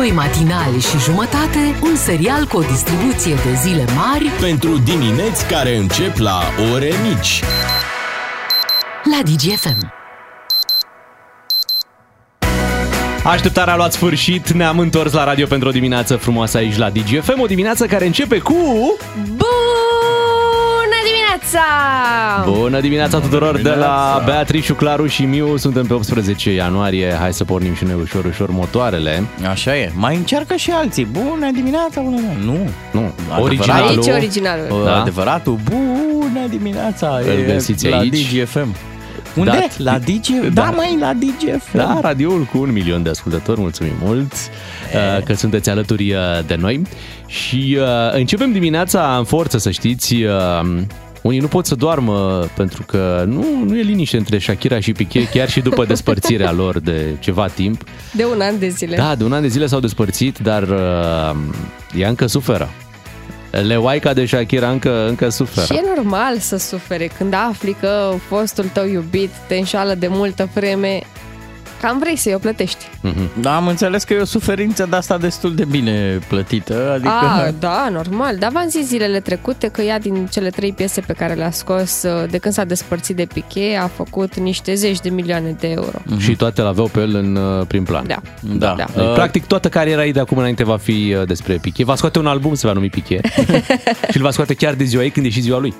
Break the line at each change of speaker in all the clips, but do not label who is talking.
Doi matinali și jumătate, un serial cu o distribuție de zile mari
Pentru dimineți care încep la ore mici.
la DGFM.
Așteptarea a luat sfârșit, ne-am întors la radio pentru o dimineață frumoasă aici la DGFM, o dimineață care începe cu...
Bună dimineața!
Bună dimineața tuturor de la Beatrice, Claru și Miu, suntem pe 18 ianuarie, hai să pornim și noi ușor, ușor motoarele.
Așa e. Mai încearcă și alții. Bună dimineața, bună dimineața. Nu.
Nu,
Adevărat.
originalul...
Aici e originalul.
Uh,
Da.
Adevăratul. Bună dimineața.
Îl
E
găsiți
la
aici.
DGFM. Unde?
Da.
La DG... Da, mai la DGFM.
Da, radioul cu un milion de ascultători, mulțumim mult uh, că sunteți alături uh, de noi. Și uh, începem dimineața în forță, să știți. Uh, Unii nu pot să doarmă pentru că nu, nu e liniște între Shakira și Piqué, chiar și după despărțirea lor de ceva timp.
De un an de zile.
Da, de un an de zile s-au despărțit, dar uh, ea încă suferă. Leoaica de Shakira încă, încă suferă.
Și e normal să sufere când afli că fostul tău iubit te înșală de multă vreme. Cam vrei să-i o plătești.
Da, am înțeles că e o suferință de asta destul de bine plătită. Adică...
A, da, normal. Dar v-am zis zilele trecute că ea din cele trei piese pe care le-a scos uh, de când s-a despărțit de Piqué a făcut niște zeci de milioane de euro.
Și toate l-aveau pe el în uh, prim plan.
Da.
Da.
Da.
Deci, practic, toată cariera ei de acum înainte va fi uh, despre Piqué. Va scoate un album, se va numi Piqué. și îl va scoate chiar de ziua ei, când e și ziua lui.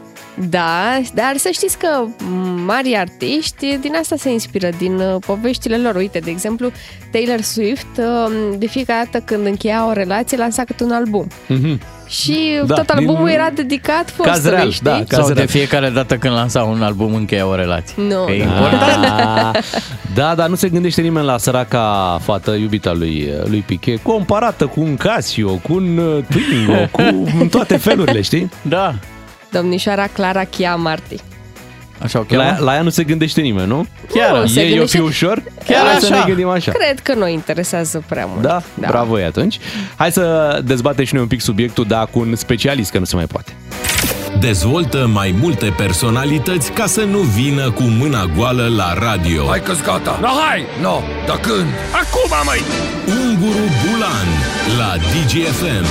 Da, dar să știți că m, mari artiști din asta se inspiră, din uh, poveștile lor. Uite, de exemplu, Taylor Swift, uh, de fiecare dată când încheia o relație, lansa câte un album. Și
Da,
tot albumul
din-
era dedicat
Caz
fostului,
real,
știi?
da, caz
Sau de
real.
fiecare dată când lansa un album încheia o relație.
Nu.
Că e
Da.
important.
Ah, da, dar nu se gândește nimeni la săraca fată iubita lui, lui Piqué, comparată cu un Casio, cu un uh, Twingo, cu în toate felurile, știi?
Da.
Domnișoara Clara Chia Marti.
Așa o cheamă?
La, la ea nu se gândește nimeni, nu?
Chiar,
Nu, se
Ei o
gândește-
fi ușor?
Chiar
Hai să
așa.
ne gândim așa.
Cred că nu interesează prea mult.
Da? da, bravo ei atunci. Hai să dezbatem și noi un pic subiectul, dar cu un specialist, că nu se mai poate.
Dezvoltă mai multe personalități ca să nu vină cu mâna goală la radio.
Hai că gata. No, hai! No, dar când? Acum, măi!
Unguru Bulan la DGFM.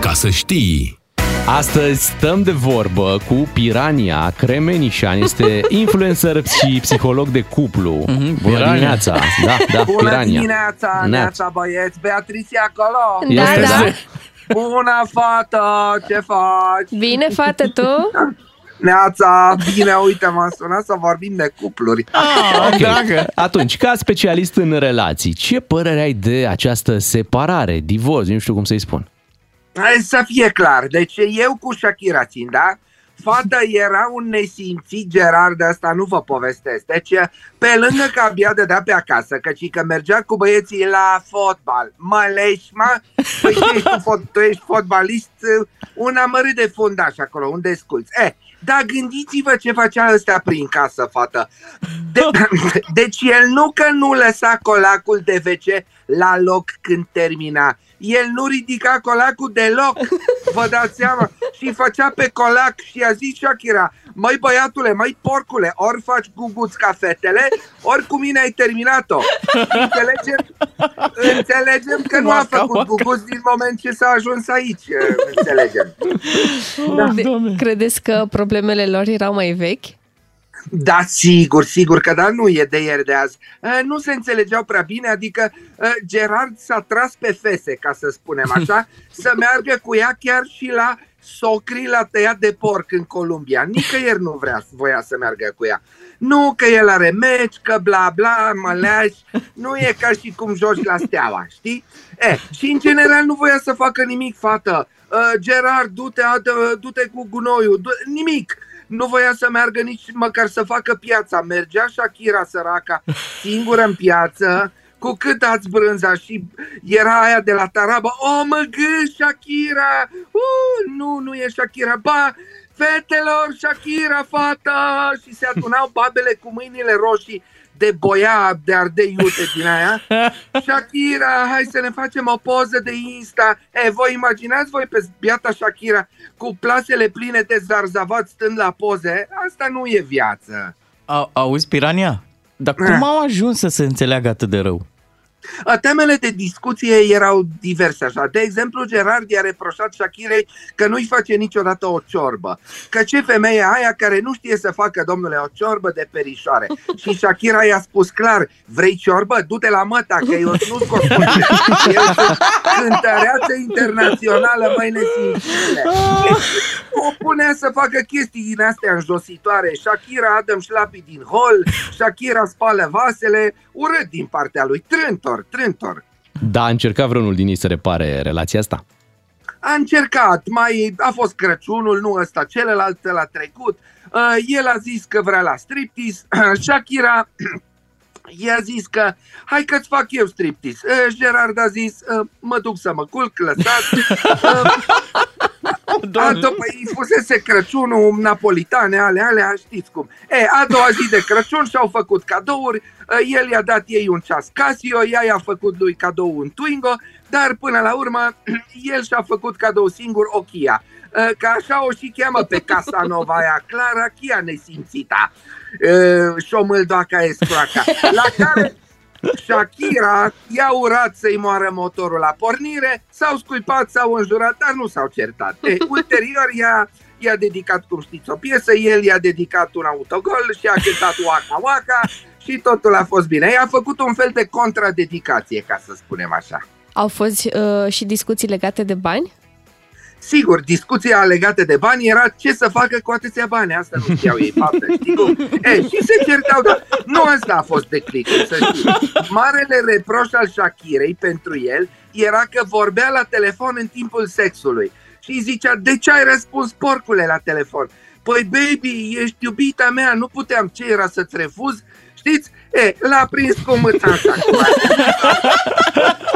Ca să știi.
Astăzi stăm de vorbă cu Pirania Cremenișan, este influencer și psiholog de cuplu. Bună
Pirania.
dimineața! Da, da,
Bună
Pirania.
dimineața,
Neața.
neața băieți, Beatrice e acolo?
Da,
Este,
da.
Bună fată, ce faci?
Bine, fată, tu?
Neața, bine, uite, m-am sunat să vorbim de cupluri.
Ok.
Dragă.
Atunci, ca specialist în relații, ce părere ai de această separare, divorț, nu știu cum să-i spun?
Hai să fie clar, deci eu cu Shakira țin, da? Fata era un nesimțit Gerard de asta, nu vă povestesc. Deci, pe lângă că abia dădea pe acasă, căci că mergea cu băieții la fotbal. Mă leși, mă? Păi tu ești, un fot- tu ești fotbalist, un amărât de fundaș acolo, unde sculți. Eh, dar gândiți-vă ce facea ăsta prin casă, fată. De, deci el nu că nu lăsa colacul de WC la loc când termina. El nu ridica colacul deloc, vă dați seama, și făcea pe colac și a zis Shakira, măi băiatule, măi porcule, ori faci guguți ca fetele, ori cu mine ai terminat-o. Înțelegem, înțelegem că nu a
Maca,
făcut
maca.
guguți din moment ce s-a ajuns aici, înțelegem.
De- credeți că problemele lor erau mai vechi?
Da, sigur, sigur că da, nu e de ieri de azi. Uh, Nu se înțelegeau prea bine, adică uh, Gerard s-a tras pe fese, ca să spunem așa, să meargă cu ea chiar și la socrii la tăiat de porc în Columbia. Nicăieri nu vrea, voia să meargă cu ea. Nu că el are meci, că bla bla, măleaș, nu e ca și cum joci la steaua, știi? E, și în general nu voia să facă nimic, fată. Uh, Gerard, du-te, adă- du-te cu gunoiul, du- nimic. Nu voia să meargă nici măcar să facă piața. Mergea Shakira săraca singură în piață, cu cât ați brânza și era aia de la Taraba, o mă gâ, Shakira, uh, nu, nu e Shakira, ba, fetelor, Shakira, fata, și se adunau babele cu mâinile roșii de boia, de ardei iute din aia. Shakira, hai să ne facem o poză de Insta. E, voi imaginați voi pe biata Shakira cu plasele pline de zarzavat stând la poze? Asta nu e viață.
A, auzi, Pirania? Dar cum au ajuns să se înțeleagă atât de rău?
Uh, Temele de discuție erau diverse așa. De exemplu, Gerard i-a reproșat Shakirei că nu-i face niciodată o ciorbă. Că ce femeie aia care nu știe să facă, domnule, o ciorbă de perișoare. Și Shakira i-a spus clar, vrei ciorbă? Du-te la măta, că eu nu scot Eu sunt cântăreață internațională, mai nesimțire. O punea să facă chestii din astea înjositoare. Shakira Adam șlapi din hol, Shakira spală vasele, urât din partea lui, trântor, trântor.
Da, a încercat vreunul din ei să repare relația asta?
A încercat, mai a fost Crăciunul, nu ăsta, celălalt l-a trecut. Uh, el a zis că vrea la striptease, Shakira i-a zis că hai că-ți fac eu striptease. Uh, Gerard a zis, uh, mă duc să mă culc, lăsați. Uh, a doua, îi fusese Crăciunul, napolitane, alea, alea, știți cum. E, a doua zi de Crăciun și-au făcut cadouri, uh, el i-a dat ei un ceas Casio, ea i-a făcut lui cadou un Twingo, dar până la urmă el și-a făcut cadou singur o Kia. Uh, Că așa o și cheamă pe Casanova aia, Clara Chia nesimțita. Uh, Șomâldoaca escroaca. La care Shakira i-a urat să-i moară motorul la pornire, s-au scuipat, s-au înjurat, dar nu s-au certat. E, ulterior i-a, i-a dedicat, cum știți, o piesă, el i-a dedicat un autogol și a cântat Waka Waka și totul a fost bine. I-a făcut un fel de contradedicație, ca să spunem așa.
Au fost uh, și discuții legate de bani?
Sigur, discuția legată de bani era ce să facă cu atâția bani. Asta nu știau ei faptă, știi cum? E, și se certau, dar nu asta a fost declicul, să știi. Marele reproș al Shakirei pentru el era că vorbea la telefon în timpul sexului. Și îi zicea, de ce ai răspuns porcule la telefon? Păi, baby, ești iubita mea, nu puteam, ce era să-ți refuz? Știți? E, l-a prins cu mâța asta.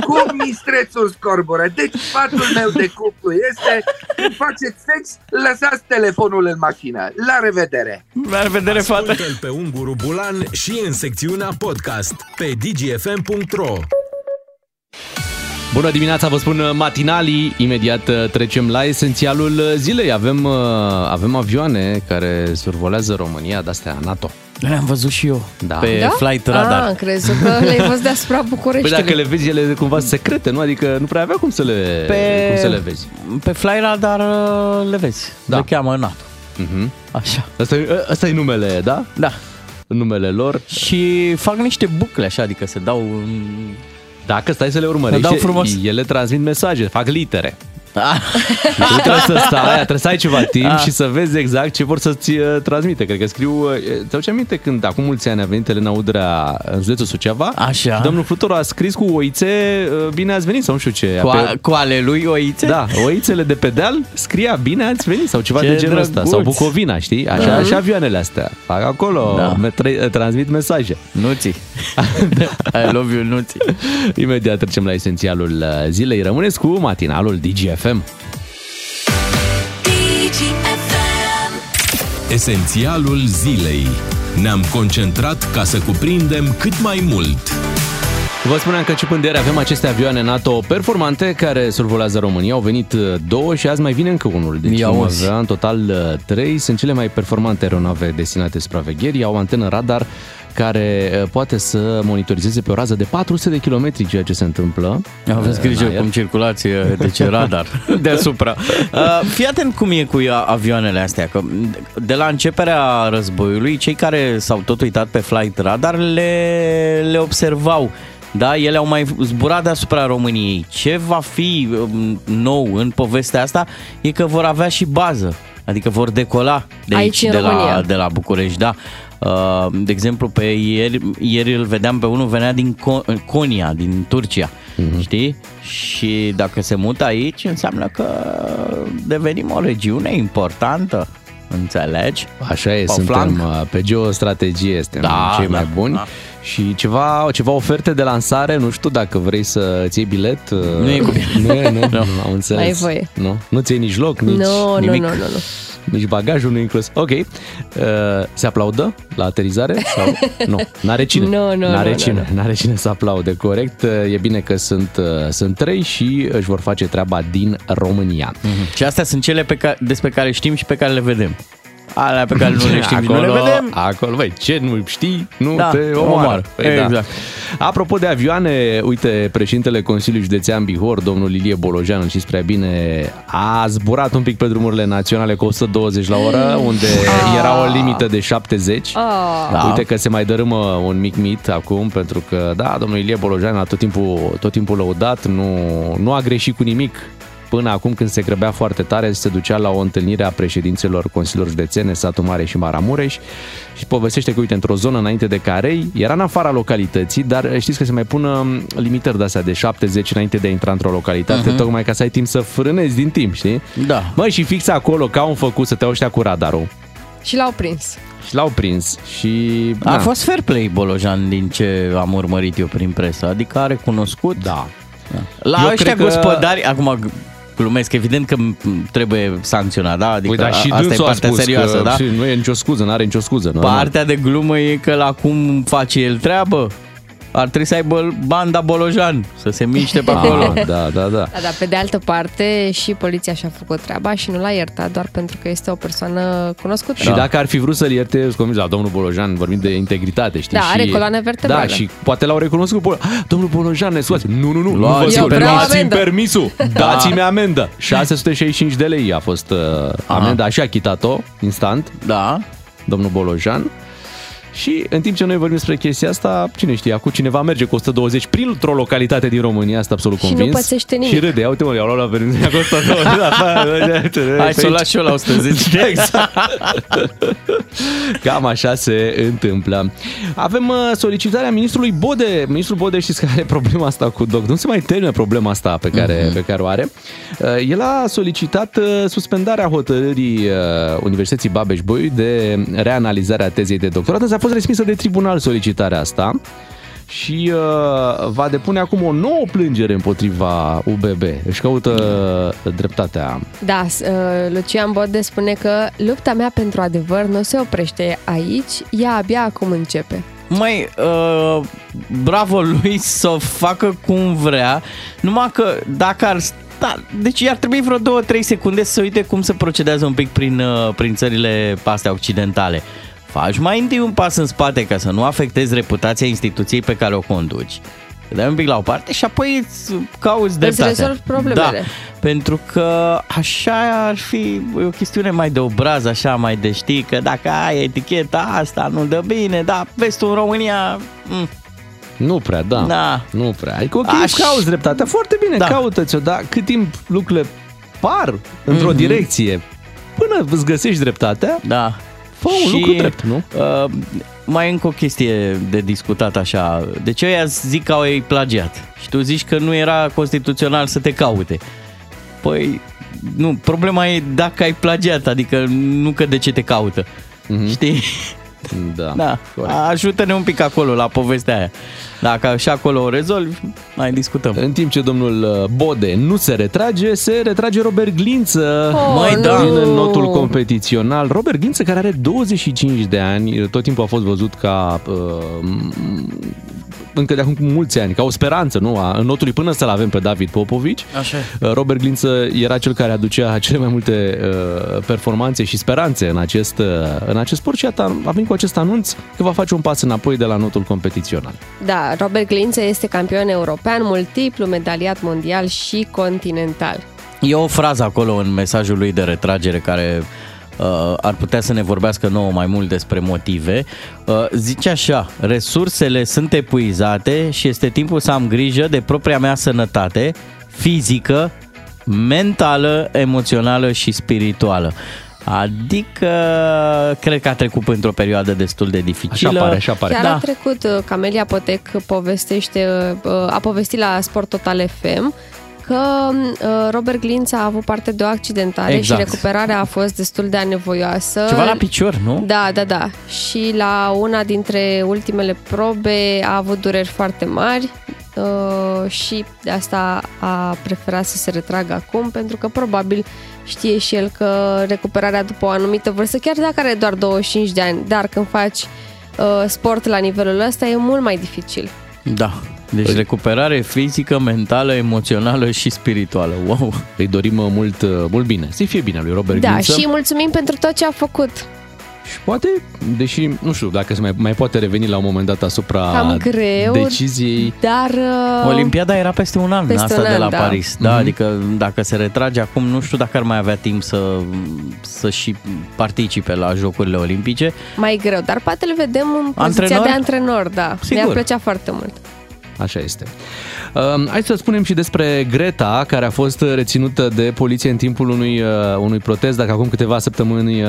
Cu mistrețul scorbură. Deci sfatul meu de cuplu este când faceți sex, lăsați telefonul în mașină. La revedere!
La revedere, fată!
Ascultă-l pe Unguru Bulan și în secțiunea podcast pe dgfm.ro
Bună dimineața, vă spun matinalii. Imediat uh, trecem la esențialul zilei. Avem, uh, avem avioane care survolează România, de-astea NATO.
Le-am văzut și eu
Da.
pe
Da?
flight radar.
Ah, am crezut că le-ai văzut deasupra
Păi
Bucureștiului.
dacă le vezi, ele cumva secrete, nu? Adică nu prea avea cum să le,
Pe-
cum să le vezi.
Pe fly radar uh, le vezi.
Da.
Le cheamă NATO.
Uh-huh.
Așa.
Asta, e, asta e numele, da?
Da.
Numele lor.
Și fac niște bucle așa, adică se dau... în-
Dacă stai să le urmărești,
Dau frumos.
ele transmit mesaje, fac litere.
Ah,
Și tu trebuie să stai, trebuie să ai ceva timp
Ah.
și să vezi exact ce vor să-ți uh, transmite. Cred că scriu... uh, Ți-au ce aminte când acum mulți ani a venit Elena Udrea în județul Suceava?
Așa.
Și domnul Flutur a scris cu oițe uh, Bine ați venit sau nu știu ce.
cu,
Pe-
a, cu ale lui oițe?
Da, oițele de pe deal scria bine ați venit sau ceva
Ce
de genul ăsta.
drăguț.
Sau Bucovina, știi? Așa,
Da.
și avioanele astea. Fac acolo,
Da.
me- tre- transmit mesaje.
Nuții. I love you, Nuții.
Imediat trecem la esențialul uh, zilei. Rămâneți cu matinalul DGFM.
Esențialul zilei. Ne-am concentrat ca să cuprindem cât mai mult.
Vă spuneam că începând de ieri avem aceste avioane NATO performante care survolează România. Au venit uh, două și azi mai vine încă unul. Deci
Ia
vom
uzi.
avea în total uh, trei. Sunt cele mai performante aeronave destinate supravegherii. Au antenă radar care uh, poate să monitorizeze pe o rază de 400 de kilometri ceea ce se întâmplă.
Aveți
uh,
grijă
în aer.
cum circulație, deci radar deasupra. Uh, fii atent cum e cu avioanele astea, că de la începerea războiului, cei care s-au tot uitat pe flight radar le, le observau. Da, ele au mai zburat deasupra României. Ce va fi um, nou în povestea asta e că vor avea și bază. Adică vor decola de aici,
Aici, în
de, la,
România.
de la București, da. Uh, De exemplu, pe ieri, ieri îl vedeam pe unul, venea din Co- Konya, din Turcia,
Mhm.
știi? Și dacă se mută aici, înseamnă că devenim o regiune importantă, înțelegi?
Așa e,
Pe
suntem
flanc.
uh, pe geostrategie, suntem
Da,
cei
da,
mai buni.
da.
Și ceva, ceva oferte de lansare, nu știu dacă vrei să-ți iei bilet. uh,
Nu e cu
Nu e, nu, nu, am înțeles.
N-ai voie.
Nu, nu ți iei nici loc, nici
Nu, nu,
nimic.
nu, nu, nu.
Nici bagajul nu inclus. Ok. Uh, se aplaudă la aterizare? Sau? Nu, n-are cine.
Nu, nu,
n-are
nu,
cine.
nu,
N-are cine să aplaude, corect. Uh, E bine că sunt, uh, sunt trei și își vor face treaba din România.
Și astea sunt cele pe care, despre care știm și pe care le vedem. Alea pe care nu le știm,
acolo,
nu le vedem.
Acolo, băi, ce nu știi, nu
Da,
te omoară.
omoară.
Păi da.
Exact.
Apropo de avioane, uite, președintele Consiliului Județean Bihor, domnul Ilie Bolojan, îl știți prea bine, a zburat un pic pe drumurile naționale cu 120 la oră, unde era o limită de 70.
Oh.
Da.
Uite că se mai dărâmă un mic mit acum, pentru că, da, domnul Ilie Bolojan a tot timpul, tot timpul lăudat, nu, nu a greșit cu nimic până acum când se grăbea foarte tare, se ducea la o întâlnire a președinților Consiliilor Județene, Satu Mare și Maramureș și povestește că, uite, într-o zonă înainte de Carei, era în afara localității, dar știți că se mai pun um, limitări de-astea de 70 înainte de a intra într-o localitate, uh-huh. tocmai ca să ai timp să frânezi din timp, știi?
Da.
Măi, și fix acolo, ca un făcut să te ăștia cu radarul.
Și l-au prins.
Și l-au prins și...
A
na,
fost fair play Bolojan din ce am urmărit eu prin presă, adică a recunoscut.
Da.
La
Eu
ăștia
cred că-
gospodari, acum glumesc, evident că m- trebuie sancționat, da? Adică
Păi, dar și
a- asta e
dânsul a
partea
spus
serioasă,
că
da?
și nu e nicio scuză, nu are nicio scuză. Nu?
Partea de glumă e că la cum face el treabă, ar trebui să aibă banda Bolojan, să se miște pe acolo.
Ah, da, da, da.
Da, dar pe de altă parte și poliția și-a făcut treaba și nu l-a iertat doar pentru că este o persoană cunoscută.
Și dacă ar fi vrut să-l ierte, sunt convins, la domnul Bolojan, vorbim de integritate, știi?
Da,
și,
are coloană vertebrală.
Da, și poate l-au recunoscut. Bol- "Ah, Domnul Bolojan, ne scoați. Nu, nu, nu, nu
Luați-
vă
Eu
scot,
vreau
luați-mi
amendă.
permisul. Dați-mi amendă. 665 de lei a fost uh, amenda, și a chitat-o instant,
Da.
domnul Bolojan. Și în timp ce noi vorbim despre chestia asta, cine știe, acum cineva merge cu 120 printr-o localitate din România, asta absolut
Și nu
convins.
pățește nimic.
Și râde, ia uite mă, i-au luat la permisul cu 120. da,
Hai să o las și eu la 110.
Exact. Cam așa se întâmplă. Avem uh, solicitarea ministrului Bode. Ministrul Bode știți că are problema asta cu doc. Nu se mai termină problema asta pe care, uh-huh. pe care o are. Uh, El a solicitat uh, suspendarea hotărârii uh, Universității Babeș-Bolyai de reanalizarea tezei de doctorat. Însă a fost respinsă de tribunal solicitarea asta și uh, va depune acum o nouă plângere împotriva UBB. Își caută dreptatea.
Da, s- uh, Lucian Bode spune că lupta mea pentru adevăr nu se oprește aici, ea abia acum începe.
Măi, uh, bravo lui să o facă cum vrea, numai că dacă ar sta, deci ar trebui vreo 2-3 secunde să se uite cum se procedează un pic prin, uh, prin țările astea occidentale. Faci mai întâi un pas în spate ca să nu afectezi reputația instituției pe care o conduci. Te dai un pic la o parte și apoi îți cauți dreptatea.
rezolvi problemele.
Da, pentru că așa ar fi o chestiune mai de obraz, așa mai de știi că dacă ai eticheta asta nu dă bine, dar vezi tu în România... mm,
Nu prea, da.
Da.
Nu prea. Adică, ok,
Aș-
Aș... cauți dreptatea. Foarte bine,
Da.
da. caută-ți-o, dar cât timp lucrurile par într-o
Mhm.
mm-hmm. direcție, până îți găsești dreptatea,
Da.
Fă un lucru drept, nu?
Uh, mai e încă o chestie de discutat așa. De ce ăia zic că au ei plagiat? Și tu zici că nu era constituțional să te caute. Păi, nu, problema e dacă ai plagiat, adică nu că de ce te caută.
Mhm.
Știi?
Da.
Da,
corect.
ajută-ne un pic acolo la povestea aia. Dacă și acolo o rezolvi, mai discutăm.
În timp ce domnul uh, Bode nu se retrage, se retrage Robert Glință
Oh,
Măi, da.
din
nu.
notul competițional. Robert Glință, care are 25 de ani, tot timpul a fost văzut ca uh, încă de acum mulți ani, ca o speranță, nu? A notului până să-l avem pe David Popovici.
Așa
Uh, Robert Glință era cel care aducea cele mai multe uh, performanțe și speranțe în acest, uh, în acest sport și iată, a venit cu acest anunț că va face un pas înapoi de la notul competițional.
Da, Robert Glință este campion european, multiplu medaliat mondial și continental.
E o frază acolo în mesajul lui de retragere care uh, ar putea să ne vorbească nouă mai mult despre motive. Uh, zice așa, resursele sunt epuizate și este timpul să am grijă de propria mea sănătate fizică, mentală, emoțională și spirituală. Adică, cred că a trecut într-o perioadă destul de dificilă.
Așa pare, așa pare.
Chiar
Da.
a trecut uh, Camelia Potec povestește, uh, a povestit la Sport Total FM că uh, Robert Glința a avut parte de o accidentare
Exact.
și recuperarea a fost destul de anevoioasă.
Ceva la picior, nu?
Da, da, da. Și la una dintre ultimele probe a avut dureri foarte mari uh, și de asta a preferat să se retragă acum, pentru că probabil știe și el că recuperarea după o anumită vârstă, chiar dacă are doar 25 de ani, dar când faci uh, sport la nivelul ăsta e mult mai dificil.
Da. Deci recuperare fizică, mentală, emoțională și spirituală. Wow!
Îi dorim uh, mult, uh, mult bine. Să-i fie bine lui Robert
Da,
Glință.
și mulțumim pentru tot ce a făcut.
Și poate, deși, nu știu, dacă se mai, mai poate reveni la un moment dat asupra
Cam greu,
deciziei.
Dar... uh,
Olimpiada era peste un an,
Peste
asta
un
de
an,
la
da.
Paris. Da,
Mhm.
adică dacă se retrage acum, nu știu dacă ar mai avea timp să, să și participe la Jocurile Olimpice.
mai greu, dar poate le vedem în poziția
Antrenor?
de antrenor, da.
Sigur.
Mi-ar plăcea foarte mult.
Așa este. Uh, hai să spunem și despre Greta, care a fost reținută de poliție în timpul unui, uh, unui protest. Dacă acum câteva săptămâni uh,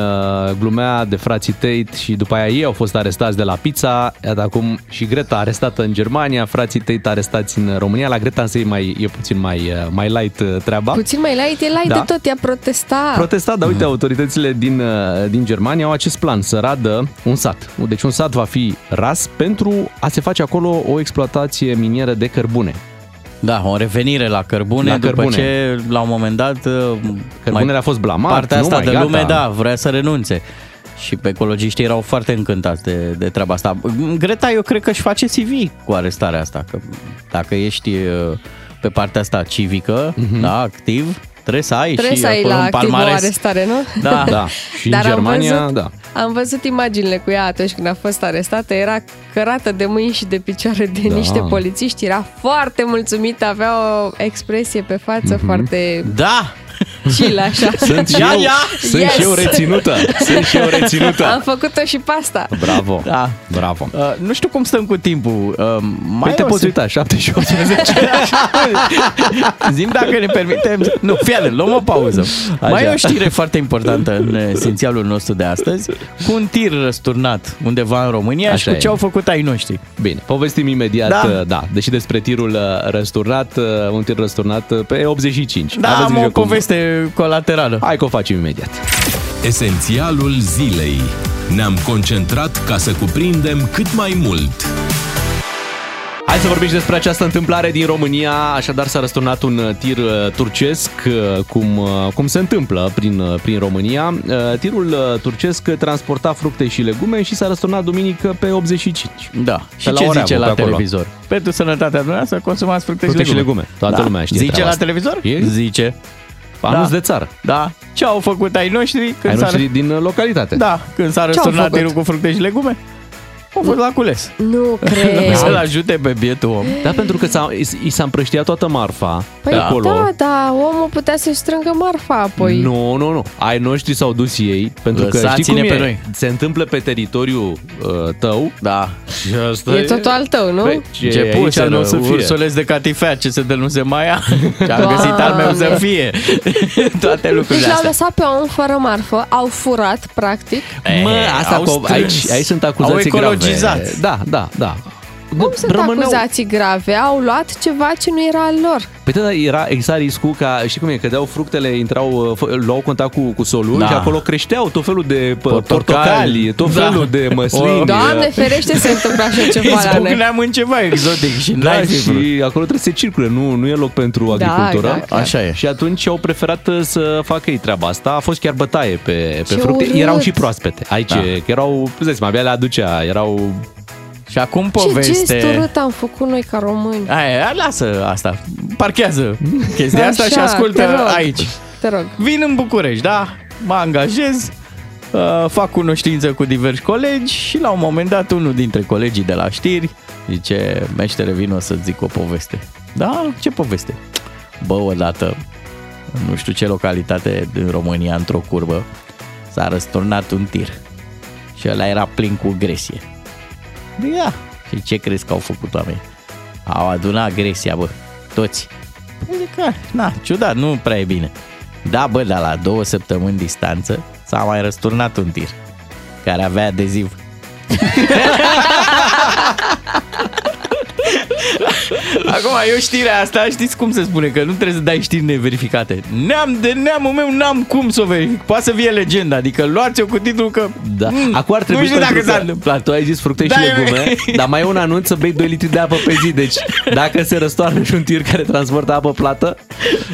glumea de frații Tate și după aia ei au fost arestați de la pizza, iată acum și Greta arestată în Germania, frații Tate arestați în România. La Greta însă e, mai, e puțin mai, uh, mai light uh, treaba.
Puțin mai light, e light
Da.
de tot, ea protesta.
Protestat, dar uite, autoritățile din, uh, din Germania au acest plan, să radă un sat. Deci un sat va fi ras pentru a se face acolo o exploatație minieră de cărbune.
Da, o revenire la cărbune,
La
după
cărbune.
ce la un moment dat uh,
Cărbunele a fost blamat,
partea
nu
asta
mai,
de
gata.
lume, da, vrea să renunțe. Și pe ecologiștii erau foarte încântați de, de treaba asta. Greta, eu cred că își face CV cu arestarea asta, că dacă ești uh, pe partea asta civică,
Mhm.
da, activ, trebuie să ai
Trebuie
și
să ai
acolo
la
un
activ o
palmares.
arestare, nu?
Da.
Da, și
Dar
în
am
Germania,
văzut-
da.
Am văzut imaginile cu ea atunci când a fost arestată, era cărată de mâini și de picioare de
Da.
niște polițiști, era foarte mulțumită, avea o expresie pe față
Mhm.
foarte
Da!
chill așa.
Sunt și
Ia,
eu,
ia!
sunt
Yes!
și eu reținută. Sunt și eu reținută.
Am făcut-o și pe asta.
Bravo.
Da.
Bravo.
Uh, nu știu cum stăm cu timpul. Uh, mai
Păi te
o
poți
să-
uita, 7 și 18.
Zim dacă ne permitem. Nu, fii atent, luăm o pauză.
Așa.
Mai e o știre foarte importantă în esențialul nostru de astăzi, cu un tir răsturnat undeva în România
Așa
și cu
e.
ce au făcut ai noștri.
Bine, povestim imediat,
Da.
da, da deși despre tirul uh, răsturnat, uh, un tir răsturnat uh, pe 85.
Da,
Aveți
am
grijă
o
cum-
poveste colaterală.
Hai că o facem imediat.
Esențialul zilei. Ne-am concentrat ca să cuprindem cât mai mult.
Hai să vorbim și despre această întâmplare din România. Așadar s-a răsturnat un uh, tir uh, turcesc, uh, cum, uh, cum se întâmplă prin, uh, prin România. Uh, Tirul uh, turcesc transporta fructe și legume și s-a răsturnat duminică pe 85.
Da. Și
Pe la
ce
Oreavu,
zice la
pe acolo.
televizor? Pentru sănătatea dumneavoastră consumați fructe,
Fructe
și
și
legume.
legume. Toată
da.
lumea știe
Zice
treaba
la
asta.
televizor?
E?
Zice.
Anunț
Da.
de țară.
Da. Ce au făcut ai noștri
Ai
când s-a,
noștri din uh, localitate.
da, când s-a răsturnat
făcut?
tirul cu fructe și legume? Au fost la cules.
Nu cred.
Să-l ajute pe bietul om.
Da, pentru că s-a, i- i s-a împrăștiat toată marfa
Păi
pe acolo.
da, da, omul putea să-și strângă marfa apoi.
Nu, nu, nu. Ai noștri s-au dus ei, pentru că știi
Lăsați-ne
cum
pe
e?
noi.
Se întâmplă pe teritoriul uh, tău
Da.
și asta
E totul al tău, nu?
Păi, ce
Ce
aici
puse,
nu o să fie.
ursuleț de catifea, ce se dă nu se mai ia. Și am
Doamne.
găsit al meu să fie. Toate
Deci
lucrurile
l-au
astea.
lăsat pe om fără marfă, au furat, practic.
Mă,
E,
asta
au
cu,
strâns.
aici, aici sunt acuzații
Au ecologizat.
grave. Da, da, da.
Cum sunt acuzații grave? Au luat ceva ce nu era al lor.
Păi da, era exact riscul ca, știi cum e, cădeau fructele, intrau, uh, fă- luau contact cu, cu solul
Da.
și acolo creșteau tot felul de pă,
Portocali.
portocali, tot
Da.
felul de măslini.
O,
Doamne ferește se întâmplă așa ceva la noi.
Izbucneam în ceva exotic și
Da,
n-ai fi vrut.
și acolo trebuie să se circule, nu, nu e loc pentru
Da,
agricultură.
da, clar.
Așa e.
Și atunci au preferat uh, să facă ei treaba asta. A fost chiar bătaie pe, pe
Ce
fructe.
urât!
Erau și proaspete. Aici,
Da.
da. erau, îți dai seama, abia le aducea, erau...
Și acum
Ce gest
poveste...
urât am făcut noi ca români.
Aia, lasă asta. Parchează chestia asta
Așa,
și ascultă
te rog.
aici.
Te rog.
Vin în București, da? Mă angajez, uh, fac cunoștință cu diversi colegi și la un moment dat unul dintre colegii de la știri zice, meștere, vin o să-ți zic o poveste. Da? Ce poveste? Bă, odată, în nu știu ce localitate din România, într-o curbă, s-a răsturnat un tir. Și ăla era plin cu agresie. Ia, și ce crezi că au făcut oamenii? Au adunat agresia, bă, toți. Păi zic că, na, ciudat, nu prea e bine. Da, bă, dar la două săptămâni distanță s-a mai răsturnat un tir care avea adeziv. Acum, eu știrea asta, știți cum se spune, că nu trebuie să dai știri neverificate. Neam de neamul meu n-am cum să o verific. Poate să fie legenda, adică luați-o cu titlul că...
Da.
Mm,
Acum ar trebui
nu știu dacă
pentru
s-a
că-
întâmplat.
Tu ai zis fructe
Da,
și
eu-
legume, dar mai e un anunț să bei 2 litri de apă pe zi. Deci dacă se răstoarnă și un tir care transportă apă plată,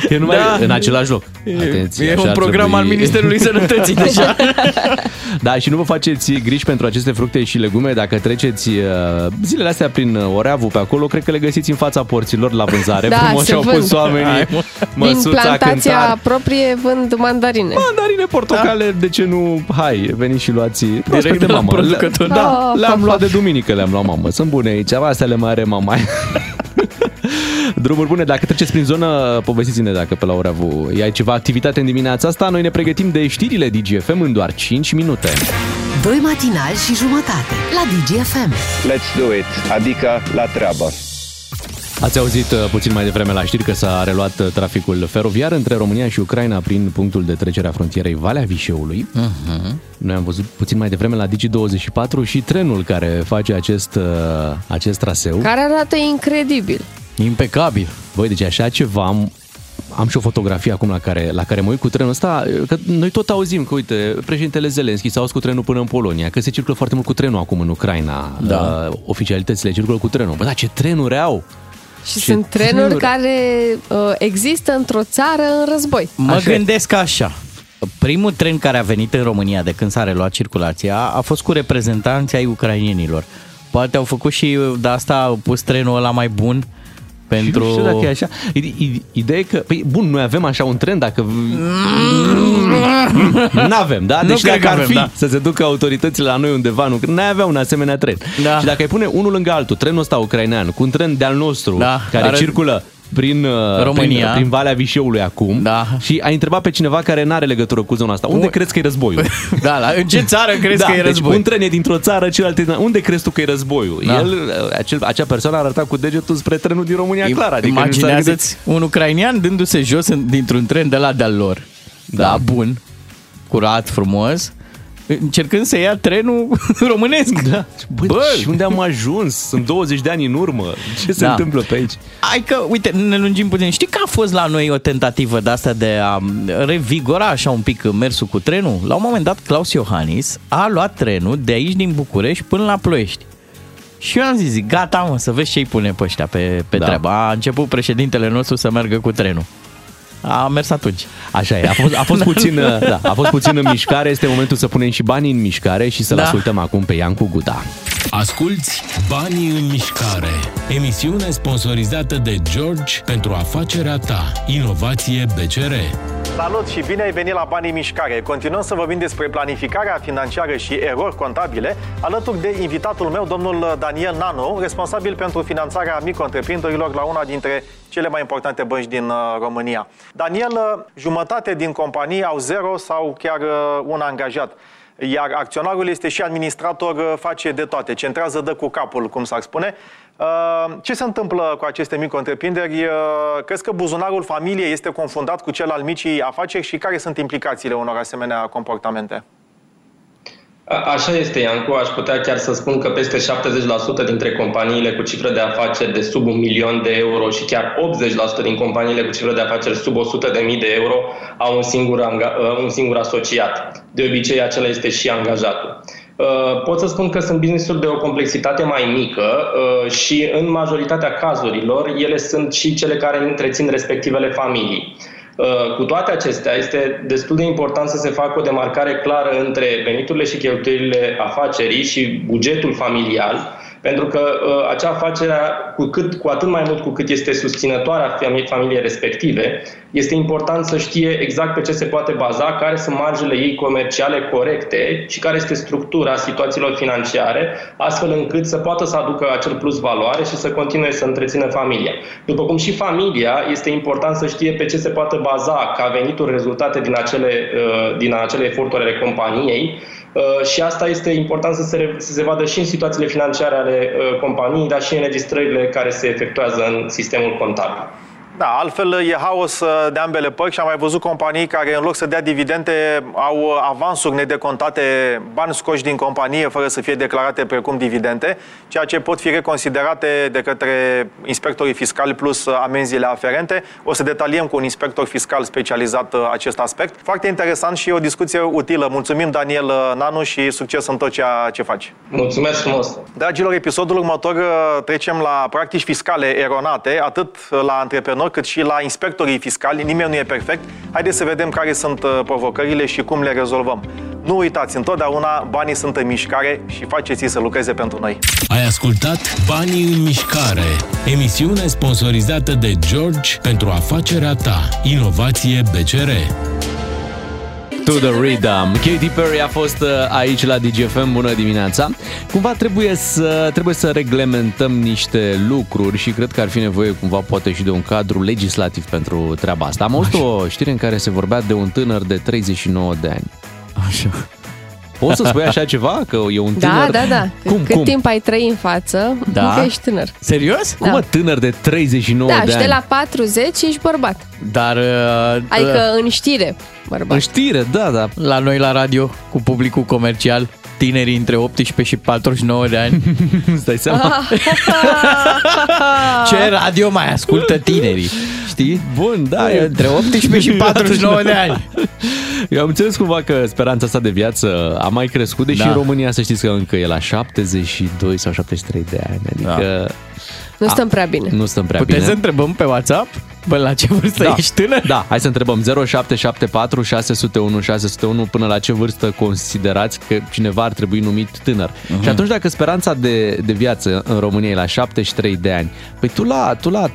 e numai
Da.
în același loc.
E, e
așa
un
ar
program
trebui.
al Ministerului Sănătății deja.
Da, și nu vă faceți griji pentru aceste fructe și legume. Dacă treceți uh, zilele astea prin uh, Oreavu pe acolo, cred că le găsiți în fața porților la vânzare.
Da,
Frumos
se
și-au
vând.
pus oamenii
Hai, mă.
Din
măsuța
plantația
cântar.
proprie vând mandarine.
Mandarine, portocale, de ce nu? Hai, veniți și luați proaspete,
Direct de la
mamă.
producător.
Le- Da,
Oh,
le-am
papa.
luat de duminică, le-am luat, mamă. Sunt bune aici, astea le mai are mama. Drumuri bune, dacă treceți prin zonă, povestiți-ne dacă pe la ora vu ai ceva activitate în dimineața asta. Noi ne pregătim de știrile DGFM în doar 5 minute.
Doi matinali și jumătate la DGFM.
Let's do it, adică la treabă.
Ați auzit uh, puțin mai devreme la știri că s-a reluat uh, traficul feroviar între România și Ucraina prin punctul de trecere a frontierei Valea Vișeului. Uh-huh. Noi am văzut puțin mai devreme la Digi24 și trenul care face acest, uh, acest traseu.
Care arată incredibil.
Impecabil.
Băi, deci așa ceva am, am și o fotografie acum la care, la care mă uit cu trenul ăsta, că noi tot auzim că, uite, președintele Zelenski s-a dus cu trenul până în Polonia, că se circulă foarte mult cu trenul acum în Ucraina.
Da.
Uh, oficialitățile circulă cu trenul. Bă, da, ce trenuri au!
Și
Ce
sunt trenuri
trenuri.
care uh, există într-o țară în război.
Mă
Așa e.
gândesc așa. Primul tren care a venit în România de când s-a reluat circulația a fost cu reprezentanții ai ucrainienilor. Poate au făcut și de asta au pus trenul ăla mai bun pentru...
Și nu știu dacă e așa. I- i- Ideea e că, păi, bun, noi avem așa un trend, dacă... Nu avem, da?
Nu
Deci
cred
dacă
că
ar
avem,
fi
da.
să se ducă autoritățile la noi undeva, nu, n-ai avea un asemenea tren.
Da.
Și dacă ai pune unul lângă altul, trenul ăsta ucrainean, cu un tren de-al nostru,
Da,
care
are-
circulă prin, uh,
România.
prin, prin Valea Vișeului acum
Da.
și ai întrebat pe cineva care n-are legătură cu zona asta, unde
Un-
crezi că e războiul?
Da, la, în ce țară crezi
da,
că e
deci
război?
un tren e dintr-o țară, celălalt e din- Unde crezi tu că e războiul?
Da.
El, acel, acea persoană a arătat cu degetul spre trenul din România, clar. Adică nu s-a gândit-
Imaginează-ți un ucrainian dându-se jos în, dintr-un tren de la de-al lor. Da. da, bun, curat, frumos, încercând să ia trenul românesc.
Da. Bă,
Bă.
și unde am ajuns? Sunt 20 de ani în urmă. Ce se
Da.
întâmplă pe aici?
Hai că, uite, ne lungim puțin. Știi că a fost la noi o tentativă de asta de a revigora așa un pic mersul cu trenul? La un moment dat, Claus Iohannis a luat trenul de aici din București până la Ploiești. Și eu am zis, gata mă, să vezi ce îi pune pe ăștia pe, pe
Da.
da. treabă. A început președintele nostru să meargă cu trenul. A mers atunci.
Așa e, a fost, a fost, puțin, da, a fost puțin în mișcare, este momentul să punem și banii în mișcare și să-l
Da.
ascultăm acum pe Iancu Guda.
Asculți Banii în mișcare. Emisiune sponsorizată de George pentru afacerea ta. Inovație BCR.
Salut și bine ai venit la Banii în Mișcare. Continuăm să vorbim despre planificarea financiară și erori contabile, alături de invitatul meu, domnul Daniel Nanu, responsabil pentru finanțarea micro-întreprinderilor la una dintre cele mai importante bănci din uh, România. Daniel, uh, jumătate din companii au zero sau chiar uh, un angajat. Iar acționarul este și administrator, uh, face de toate, centrează dă cu capul, cum s-ar spune. Uh, Ce se întâmplă cu aceste micro-întreprinderi? Uh, Crezi că buzunarul familiei este confundat cu cel al micii afaceri și care sunt implicațiile unor asemenea comportamente?
A- Așa este, Iancu. Aș putea chiar să spun că peste 70% dintre companiile cu cifră de afaceri de sub un milion de euro și chiar 80% din companiile cu cifră de afaceri sub 100.000 de euro au un singur, anga- uh, un singur asociat. De obicei, acela este și angajatul. Uh, Pot să spun că sunt business-uri de o complexitate mai mică uh, și în majoritatea cazurilor ele sunt și cele care întrețin respectivele familii. Uh, Cu toate acestea, este destul de important să se facă o demarcare clară între veniturile și cheltuielile afacerii și bugetul familial, pentru că uh, acea afacere, cu, cât, cu atât mai mult cu cât este susținătoarea fami- familiei respective, este important să știe exact pe ce se poate baza, care sunt marjele ei comerciale corecte și care este structura situațiilor financiare, astfel încât să poată să aducă acel plus valoare și să continue să întrețină familia. După cum și familia, este important să știe pe ce se poate baza ca venituri rezultate din acele, uh, din acele eforturi ale companiei Uh, și asta este important să se, re- să se vadă și în situațiile financiare ale uh, companiei, dar și în înregistrările care se efectuează în sistemul contabil.
Da, altfel e haos uh, de ambele părți și am mai văzut companii care în loc să dea dividende au uh, avansuri nedecontate, bani scoși din companie fără să fie declarate precum dividende, ceea ce pot fi reconsiderate de către inspectorii fiscali plus uh, amenziile aferente. O să detaliem cu un inspector fiscal specializat uh, acest aspect. Foarte interesant și o discuție utilă. Mulțumim, Daniel uh, Nanu, și succes în tot ceea ce faci.
Mulțumesc frumos!
Dragilor, episodul următor uh, trecem la practici fiscale eronate, atât la antreprenori cât și la inspectorii fiscali. Nimeni nu e perfect. Haideți să vedem care sunt uh, provocările și cum le rezolvăm. Nu uitați, întotdeauna banii sunt în mișcare și faceți-i să lucreze pentru noi.
Ai ascultat Banii în mișcare, emisiune sponsorizată de George pentru afacerea ta. Inovație BCR.
To the Rhythm. Katy Perry a fost uh, aici la DGFM. Bună dimineața! Cumva trebuie să, trebuie să reglementăm niște lucruri și cred că ar fi nevoie cumva poate și de un cadru legislativ pentru treaba asta. Am auzit o știre în care se vorbea de un tânăr de 39 de ani.
Așa.
Poți să spui așa ceva? Că e un
Da,
tânăr?
da, da.
Cum,
Cât
cum?
timp ai trăi în față,
Da?
încă ești tânăr.
Serios?
Cum mă, tânăr de 39
Da,
de
și
ani?
de la 40 ești bărbat.
Dar... Uh,
Adică în știre, bărbat.
În știre, da, da.
La noi la radio, cu publicul comercial, tinerii între 18 și 49 de ani.
Îți dai seama?
Ce radio mai ascultă tinerii? Știi?
Bun, da.
E între 18 și 49 de ani.
Eu am înțeles cumva că speranța asta de viață a mai crescut, deși
Da.
în România să știți că încă e la 72 sau 73 de ani. Adică
Nu stăm prea bine.
nu stăm prea
Puteți
bine.
să întrebăm pe WhatsApp? Bă, la ce vârstă
da.
ești tânăr?
Da, hai să întrebăm 0774 601 601 până la ce vârstă considerați că cineva ar trebui numit tânăr.
Mhm.
Și atunci dacă speranța de, de viață în România e la 73 de ani, păi tu la, tu la 39-40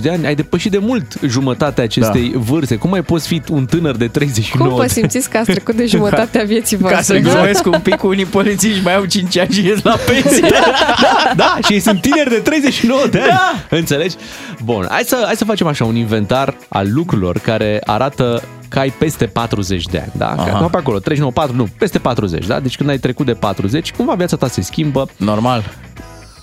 de ani ai depășit de mult jumătatea acestei
Da.
vârste. Cum mai poți fi un tânăr de 39
Cum vă
de ani?
simțiți că ați trecut de jumătatea vieții
Ca
voastre?
să glumesc un pic, unii polițiști mai au 5 ani și ies la pensie.
da, da, și ei sunt tineri de 39 de ani. Da. Înțelegi? Bun, hai să, hai să facem așa un inventar al lucrurilor care arată că ai peste 40 de ani, da? Că
Aha.
nu pe acolo, 39, 4, nu, peste 40, da? Deci când ai trecut de 40, cumva viața ta se schimbă.
Normal.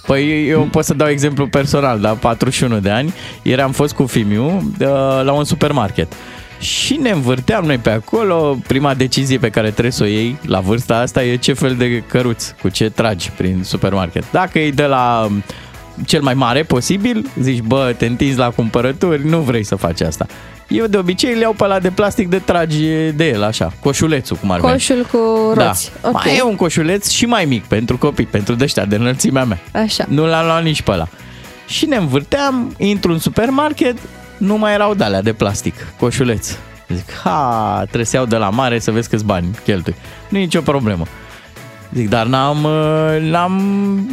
Păi eu pot să dau exemplu personal, da, 41 de ani, ieri am fost cu Fimiu uh, la un supermarket. Și ne învârteam noi pe acolo, prima decizie pe care trebuie să o iei la vârsta asta e ce fel de căruț, cu ce tragi prin supermarket. Dacă e de la um, cel mai mare posibil, zici, bă, te întinzi la cumpărături, nu vrei să faci asta. Eu de obicei le iau pe la de plastic de tragi de el, așa, coșulețul, cum ar veni.
Coșul cu roți.
Da.
Ok.
Mai e un coșuleț și mai mic pentru copii, pentru dăștia de înălțimea mea.
Așa.
Nu l-am luat nici pe ăla. Și ne învârteam, intru în supermarket, nu mai erau de de plastic, coșuleț. Zic, ha, trebuie să iau de la mare să vezi câți bani cheltui. Nu e nicio problemă. Zic, dar n-am, uh, n-am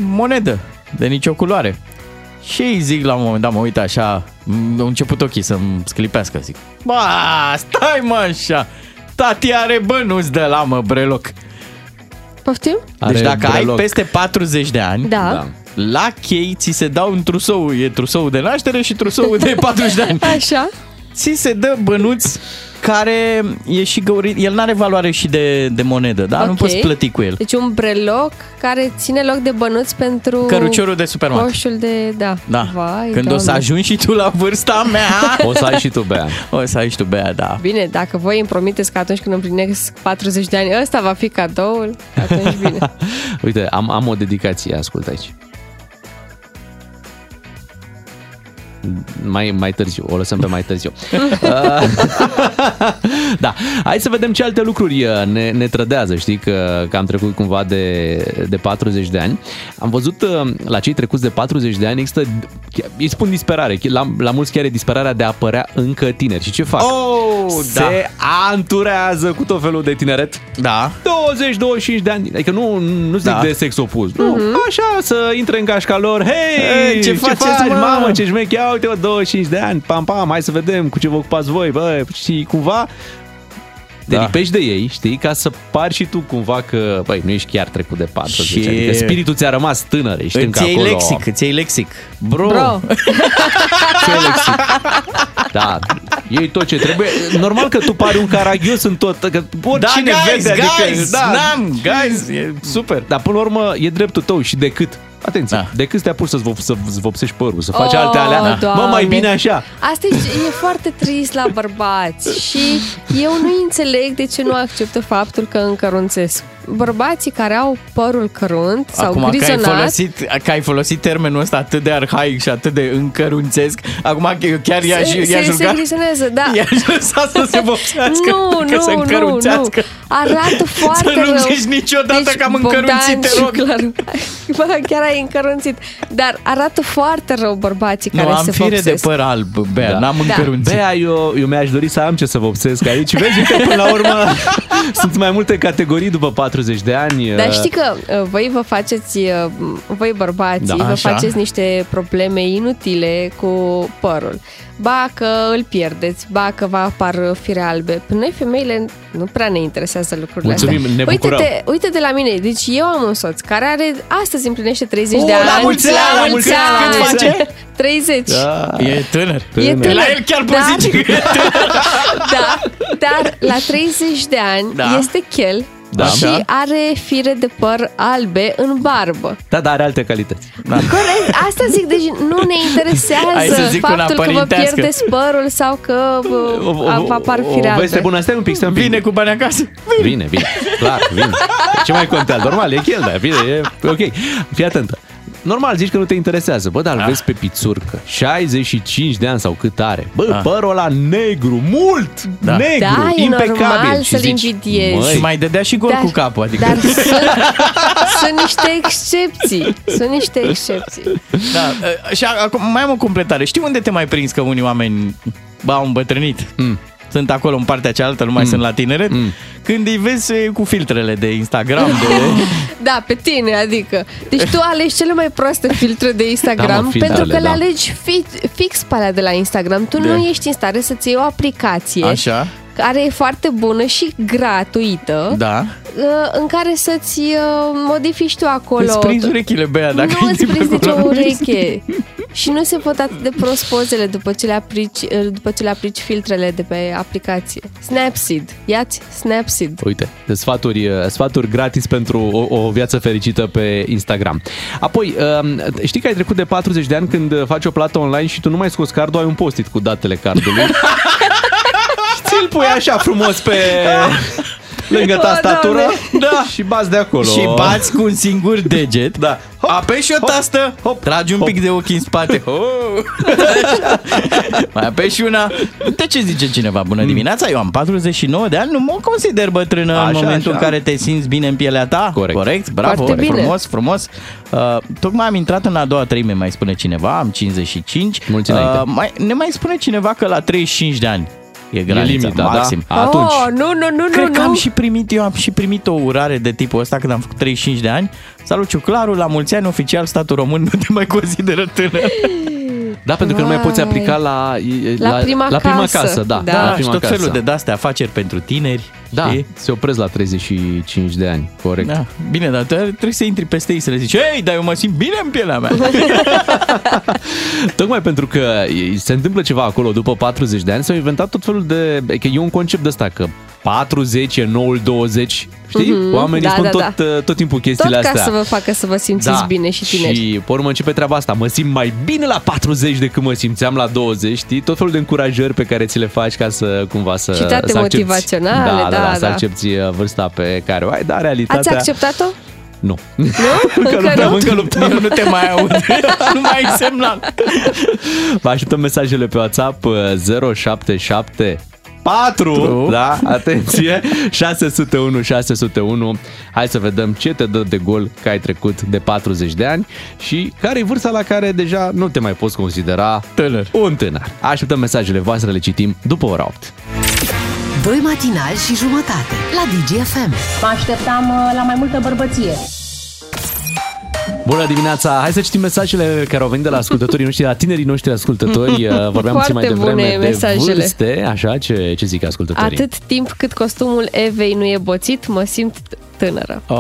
monedă de nicio culoare. Și îi zic la un moment dat, mă uit așa, m- au început ochii să-mi sclipească, zic, ba, stai mă așa, tati are bănuți de la mă breloc.
Poftim?
Are
deci dacă
breloc.
ai peste 40 de ani,
Da.
Da.
la chei ți se dau un trusou, e trusou de naștere și trusou de 40 de ani.
Așa?
Ți se dă bănuț care e și găurit, el n-are valoare și de, de monedă, da? Nu
Ok.
poți plăti cu el.
Deci un breloc care ține loc de bănuți pentru...
Căruciorul de supermarket.
Coșul de... Da.
Da.
Vai,
Când o să
Doamne.
ajungi și tu la vârsta mea,
O să ai și tu, Bea.
o să ai și tu bea, da.
Bine, dacă voi îmi promiteți că atunci când împlinesc 40 de ani, ăsta va fi cadoul, atunci bine.
Uite, am, am o dedicație, ascultă aici. Mai, mai târziu, o lăsăm pe mai târziu. Uh, da, hai să vedem ce alte lucruri uh, ne, ne trădează, știi, că, că am trecut cumva de, de 40 de ani. Am văzut uh, la cei trecuți de 40 de ani există, îi spun disperare, la, la mulți chiar e disperarea de a apărea încă tineri. Și ce fac?
Oh,
Se anturează cu tot felul de tineret.
Da.
20-25 de ani, adică nu, nu zic
Da.
de sex opus, nu, așa să intre în gașca lor, hei,
Ei, ce faceți,
faci,
mă?"
mamă, ce șmeche, ia uite, mă, 25 de ani, pam, pam, hai să vedem cu ce vă ocupați voi, bă, și cumva te
Da.
lipești de ei, știi, ca să pari și tu cumva că, băi, nu ești chiar trecut de 40,
Și-
adică spiritul ți-a rămas tânăr, ești încă
Îți iei
acolo.
lexic, îți iei lexic. Bro.
Bro,
Ce lexic. Da, iei tot ce trebuie. Normal că tu pari un caragios în tot, că
Da,
oricine
guys,
vede,
guys,
adică,
da. n-am, guys, e super.
Dar până la urmă e dreptul tău și decât Atenție,
Da.
da. de cât te apuci să-ți, vop, să-ți vopsești părul, să faci
Oh,
alte alea, mă, mai
Doamne.
bine așa.
Asta e, e foarte trist la bărbați și eu nu înțeleg de ce nu acceptă faptul că încărunțesc bărbații care au părul cărunt sau
Acum că ai,
grizonat,
folosit, că ai folosit termenul ăsta atât de arhaic și atât de încărunțesc, acum că eu chiar i-aș,
se,
i-aș
se, se
ruga,
grizonează, da.
i-aș lăsa să se vopsească,
Nu,
că
nu,
se
nu, nu.
încărunțească.
Arată foarte
Să nu
rău.
zici niciodată
deci,
că am încărunțit,
Bogdan
te
și
rog.
Clar, bă, chiar ai încărunțit. Dar arată foarte rău bărbații
Nu,
care
am
se
fire
vopsesc.
de păr alb, Bea,
Da.
n-am
Da.
încărunțit.
Bea, eu, eu mi-aș dori să am ce să vopsesc aici. Vezi, uite, până la urmă sunt mai multe categorii după 40 de ani.
Dar știi că uh, voi vă faceți, uh, voi bărbații,
Da,
vă
așa.
faceți niște probleme inutile cu părul. Ba că îl pierdeți, ba că vă apar fire albe. Pe noi femeile nu prea ne interesează lucrurile
Mulțumim,
astea.
ne bucurăm.
Uite-te, uite de la mine, deci eu am un soț care are, astăzi împlinește 30
Oh,
de
la
ani.
mulți ani, la mulți ani! Cât face?
30.
Da.
E tânăr.
E tânăr,
La el chiar
dar-
poți zice că e tânăr.
Da, dar la 30 de ani
Da.
este chel
Da.
și
Așa.
are fire de păr albe în barbă.
Da, dar are alte calități.
Corect, asta zic, deci nu ne
Hai
interesează
să zic una
faptul că vă
părintească.
pierdeți părul sau că vă, vă apar fire
o veste
albe.
bună, stai un pic, stai un pic.
Vine cu bani acasă.
Vine, vine. Clar, vine. Ce mai contează? Normal, e chel, dar vine, e ok. Fii atentă. Normal, zici că nu te interesează. Bă, dar îl vezi pe pițurcă. 65 de ani sau cât are. Bă,
Ah.
părul ăla negru, mult!
Da.
Negru,
Da, e
impecabil.
normal
Și
să-l
zici,
invidiezi.
"Măi,
Și mai dădea și gol
Dar-
cu capul, adică...
Dar sunt, sunt niște excepții. Sunt niște excepții.
Da, uh, și acum mai am o completare. Știi unde te mai prins că unii oameni bă, au îmbătrânit?
Mm.
Sunt acolo în partea cealaltă, nu mai sunt la tineret.
Mm.
Când îi vezi e, cu filtrele de Instagram, de...
Da, pe tine, adică. Deci tu alegi cele mai proaste filtre de Instagram
Da, mă, filtrele,
pentru că le
da.
alegi fi, fix pe alea de la Instagram. Tu
Da.
nu ești în stare să-ți iei o aplicație
Așa,
care e foarte bună și gratuită
da.
uh, în care să-ți uh, modifici tu acolo.
Îți prinzi urechile, Bea, dacă
nu îți
intri pe
prinzi nicio
acolo.
ureche. și nu se pot atât de prost pozele după ce le aplici, uh, după ce le aplici filtrele de pe aplicație. Snapseed. Iați Snapseed.
Uite, de sfaturi, uh, sfaturi gratis pentru o, o viață fericită pe Instagram. Apoi, um, știi că ai trecut de 40 de ani când faci o plată online și tu nu mai scoți cardul, ai un post cu datele cardului. și ți-l pui așa frumos pe lângă
O,
tastatură
Doamne.
da. și bați de acolo.
Și bați cu un singur deget.
Da.
Apeși o tastă,
hop,
tragi un
hop.
pic de ochi în spate. Oh. Așa. Mai apeși una. De ce zice cineva? Bună dimineața, eu am 49 de ani, nu mă consider bătrână
Așa,
în momentul
așa.
în care te simți bine în pielea ta.
Corect.
Corect, bravo,
Foarte bine.
frumos, frumos. Uh, tocmai am intrat în a doua treime, mai spune cineva, am 55.
Mulți înainte.
mai, ne mai spune cineva că la 35 de ani e granița,
limita, da?
maxim.
Atunci.
Oh, nu, nu, nu,
Cred
nu,
că
nu.
am și primit, eu am și primit o urare de tipul ăsta când am făcut 35 de ani. Salut, Ciuclaru, la mulți ani oficial statul român nu te mai consideră tânăr.
Da, pentru că nu mai poți
Vai.
aplica la,
La prima
la prima
casă.
casă. Da,
Da.
la
Da, și
prima
tot
casă.
felul de de-astea afaceri pentru tineri.
Da,
știi?
se opresc la 35 de ani, corect.
Da. Bine, dar tu trebuie să intri peste ei să le zici Ei, dar eu mă simt bine în pielea mea.
Tocmai pentru că se întâmplă ceva acolo după 40 de ani, s-au inventat tot felul de... Că e un concept de ăsta, că 40 e noul 20, știi?
Mhm,
Oamenii
da,
spun
da,
tot,
da.
tot timpul
Tot
chestiile
ca
astea.
să vă facă să vă simțiți bine și tineri.
Și pe urmă începe treaba asta. Mă simt mai bine la 40 decât mă simțeam la 20, știi? Tot felul de încurajări pe care ți le faci ca să cumva să
Citate
să accepti,
motivaționale,
da, da,
da,
să
da.
accepti uh, vârsta pe care o ai, dar realitatea...
Ați acceptat-o?
Nu.
Nu?
Încă
Încă
luptăm,
nu?
încă luptăm.
Eu nu te mai aud. nu mai ai semnal.
Vă așteptăm mesajele pe WhatsApp uh, 077 4, da, atenție, 601 601. Hai să vedem ce te dă de gol că ai trecut de 40 de ani și care e vârsta la care deja nu te mai poți considera
Tânăr.
un tânăr. Așteptăm mesajele voastre, le citim după ora 8.
Doi matinali și jumătate la DGFM.
Mă așteptam uh, la mai multă bărbăție.
Bună dimineața! Hai să citim mesajele care au venit de la ascultătorii noștri, de la tinerii noștri ascultători. Uh, Vorbeam puțin mai
Foarte
devreme
bune
de
mesajele.
vârste, așa, ce, ce zic ascultătorii?
Atât timp cât costumul Evei nu e boțit, mă simt tânără.
Oh.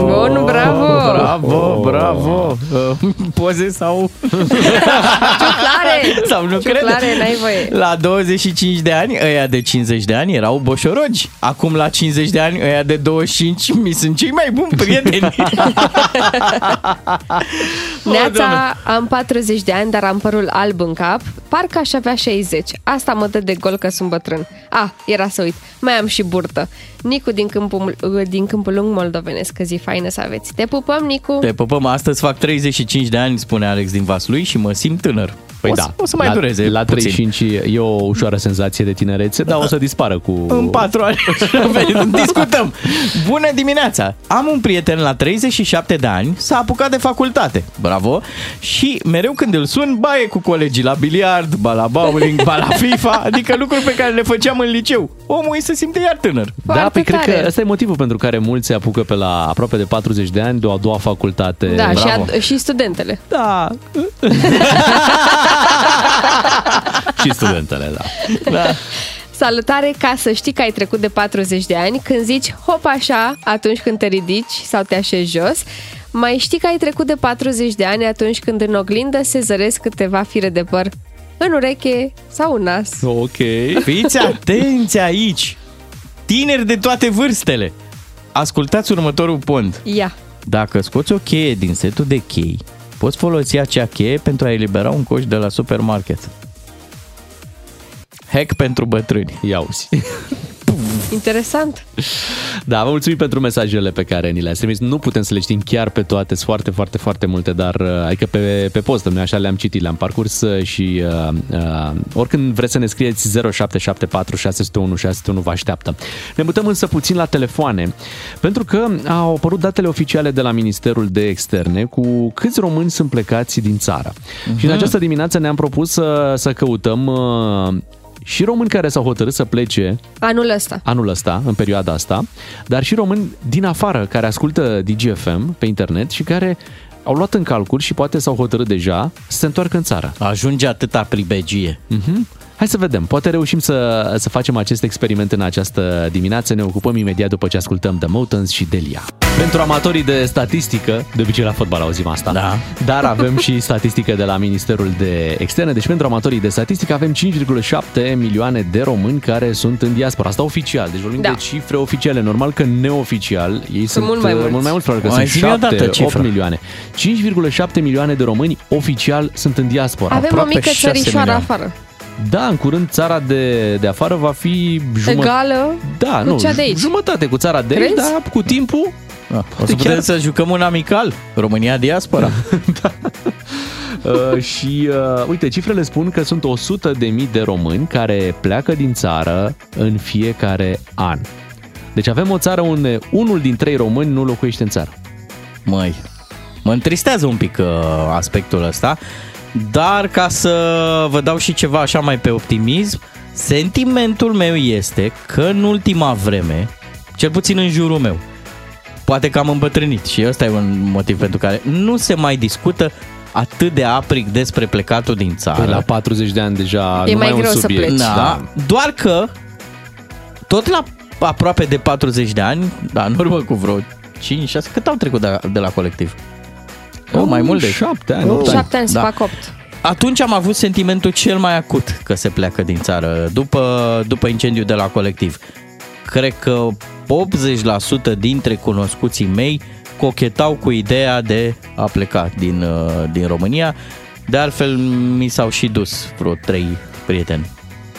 Bun, bravo!
Bravo, bravo. Uh, Poze sau...
Ciuclare!
Sau nu
Ciuclare,
crede?
n-ai voie.
La 25 de ani, ăia de 50 de ani erau boșorogi. Acum la 50 de ani, ăia de 25 mi sunt cei mai buni prieteni.
Neața, am 40 de ani, dar am părul alb în cap. Parcă aș avea 60. Asta mă dă de gol că sunt bătrân. Ah, era să uit. Mai am și burtă. Nicu din Câmpul, din Câmpul Lung Moldovenesc. Că zi faină să aveți. Te pupăm, Nicu!
Te pupăm, astăzi fac 35 de ani, spune Alex din Vaslui și mă simt tânăr.
Păi
o,
da,
să, o să mai
la,
dureze
La
puțin.
35 e o ușoară senzație de tinerețe, dar o să dispară cu...
În patru ani. Discutăm. Bună dimineața! Am un prieten la 37 de ani, s-a apucat de facultate. Bravo! Și mereu când îl sun, baie cu colegii la biliard, ba la bowling, ba la FIFA, adică lucruri pe care le făceam în liceu. Omul îi se simte iar tânăr.
da, păi cred că ăsta e motivul pentru care mulți se apucă pe la aproape de 40 de ani de o a doua facultate.
Da, și,
Bravo.
ad- și studentele.
Da. și studentele, da.
da.
Salutare, ca să știi că ai trecut de 40 de ani, când zici hop așa atunci când te ridici sau te așezi jos, mai știi că ai trecut de 40 de ani atunci când în oglindă se zăresc câteva fire de păr în ureche sau în nas.
Ok.
Fiți atenți aici! Tineri de toate vârstele! Ascultați următorul pont.
Ia.
Dacă scoți o cheie din setul de chei, poți folosi acea cheie pentru a elibera un coș de la supermarket. Hack pentru bătrâni.
Ia uzi.
Interesant.
Da, vă mulțumim pentru mesajele pe care ni le-ați trimis. Nu putem să le știm chiar pe toate, sunt foarte, foarte, foarte multe, dar uh, adică pe, pe post, noi așa le-am citit, le-am parcurs uh, și uh, uh, oricând vreți să ne scrieți 0774 601 601 vă așteaptă. Ne mutăm însă puțin la telefoane, pentru că au apărut datele oficiale de la Ministerul de Externe cu câți români sunt plecați din țară. Uh-huh. Și în această dimineață ne-am propus să, să căutăm uh, și români care s-au hotărât să plece
Anul ăsta.
anul ăsta, în perioada asta, dar și români din afară care ascultă DGFM pe internet și care au luat în calcul și poate s-au hotărât deja să se întoarcă în țară.
Ajunge atâta pribegie.
Mm-hmm. Hai să vedem, poate reușim să, să facem acest experiment în această dimineață. Ne ocupăm imediat după ce ascultăm The Motons și Delia. Pentru amatorii de statistică, de obicei la fotbal auzim asta,
da.
dar avem și statistică de la Ministerul de Externe. Deci pentru amatorii de statistică avem 5,7 milioane de români care sunt în diaspora. Asta oficial, deci vorbim
Da.
de cifre oficiale. Normal că neoficial ei sunt,
mult mai
uh,
mulți.
mult mai mulți, probabil că
Mai
sunt
zi-mi o dată
7, 8
cifra.
milioane. 5,7 milioane de români oficial sunt în diaspora.
Avem o
Aproape
mică
șase
țărișoară
milioane.
afară.
Da, în curând țara de, de afară va fi jumătate.
Egală
Da,
cu
nu,
cea de aici.
jumătate cu țara de aici,
Crezi?
dar cu timpul
Da. O să putem să jucăm un amical. România diaspora.
Uh, și uh, uite, cifrele spun că sunt 100 de mii de români care pleacă din țară în fiecare an. Deci avem o țară unde unul din trei români nu locuiește în țară.
Măi, mă întristează un pic uh, aspectul ăsta, dar ca să vă dau și ceva așa mai pe optimism, sentimentul meu este că în ultima vreme, cel puțin în jurul meu, poate că am îmbătrânit și ăsta e un motiv pentru care nu se mai discută atât de aprig despre plecatul din țară.
Păi la 40 de ani deja
E
nu
mai
mai e
greu
un
să
subiect.
pleci.
Da, doar că tot la aproape de 40 de ani, da, în urmă cu vreo 5-6, cât au trecut de, de la colectiv? Oh, mai mult de
7 ani,
Oh.
8 ani.
Șapte ani se
Da.
fac opt.
Atunci am avut sentimentul cel mai acut că se pleacă din țară după, după incendiul de la colectiv. Cred că 80% dintre cunoscuții mei cochetau cu ideea de a pleca din, uh, din România. De altfel, mi s-au și dus vreo trei prieteni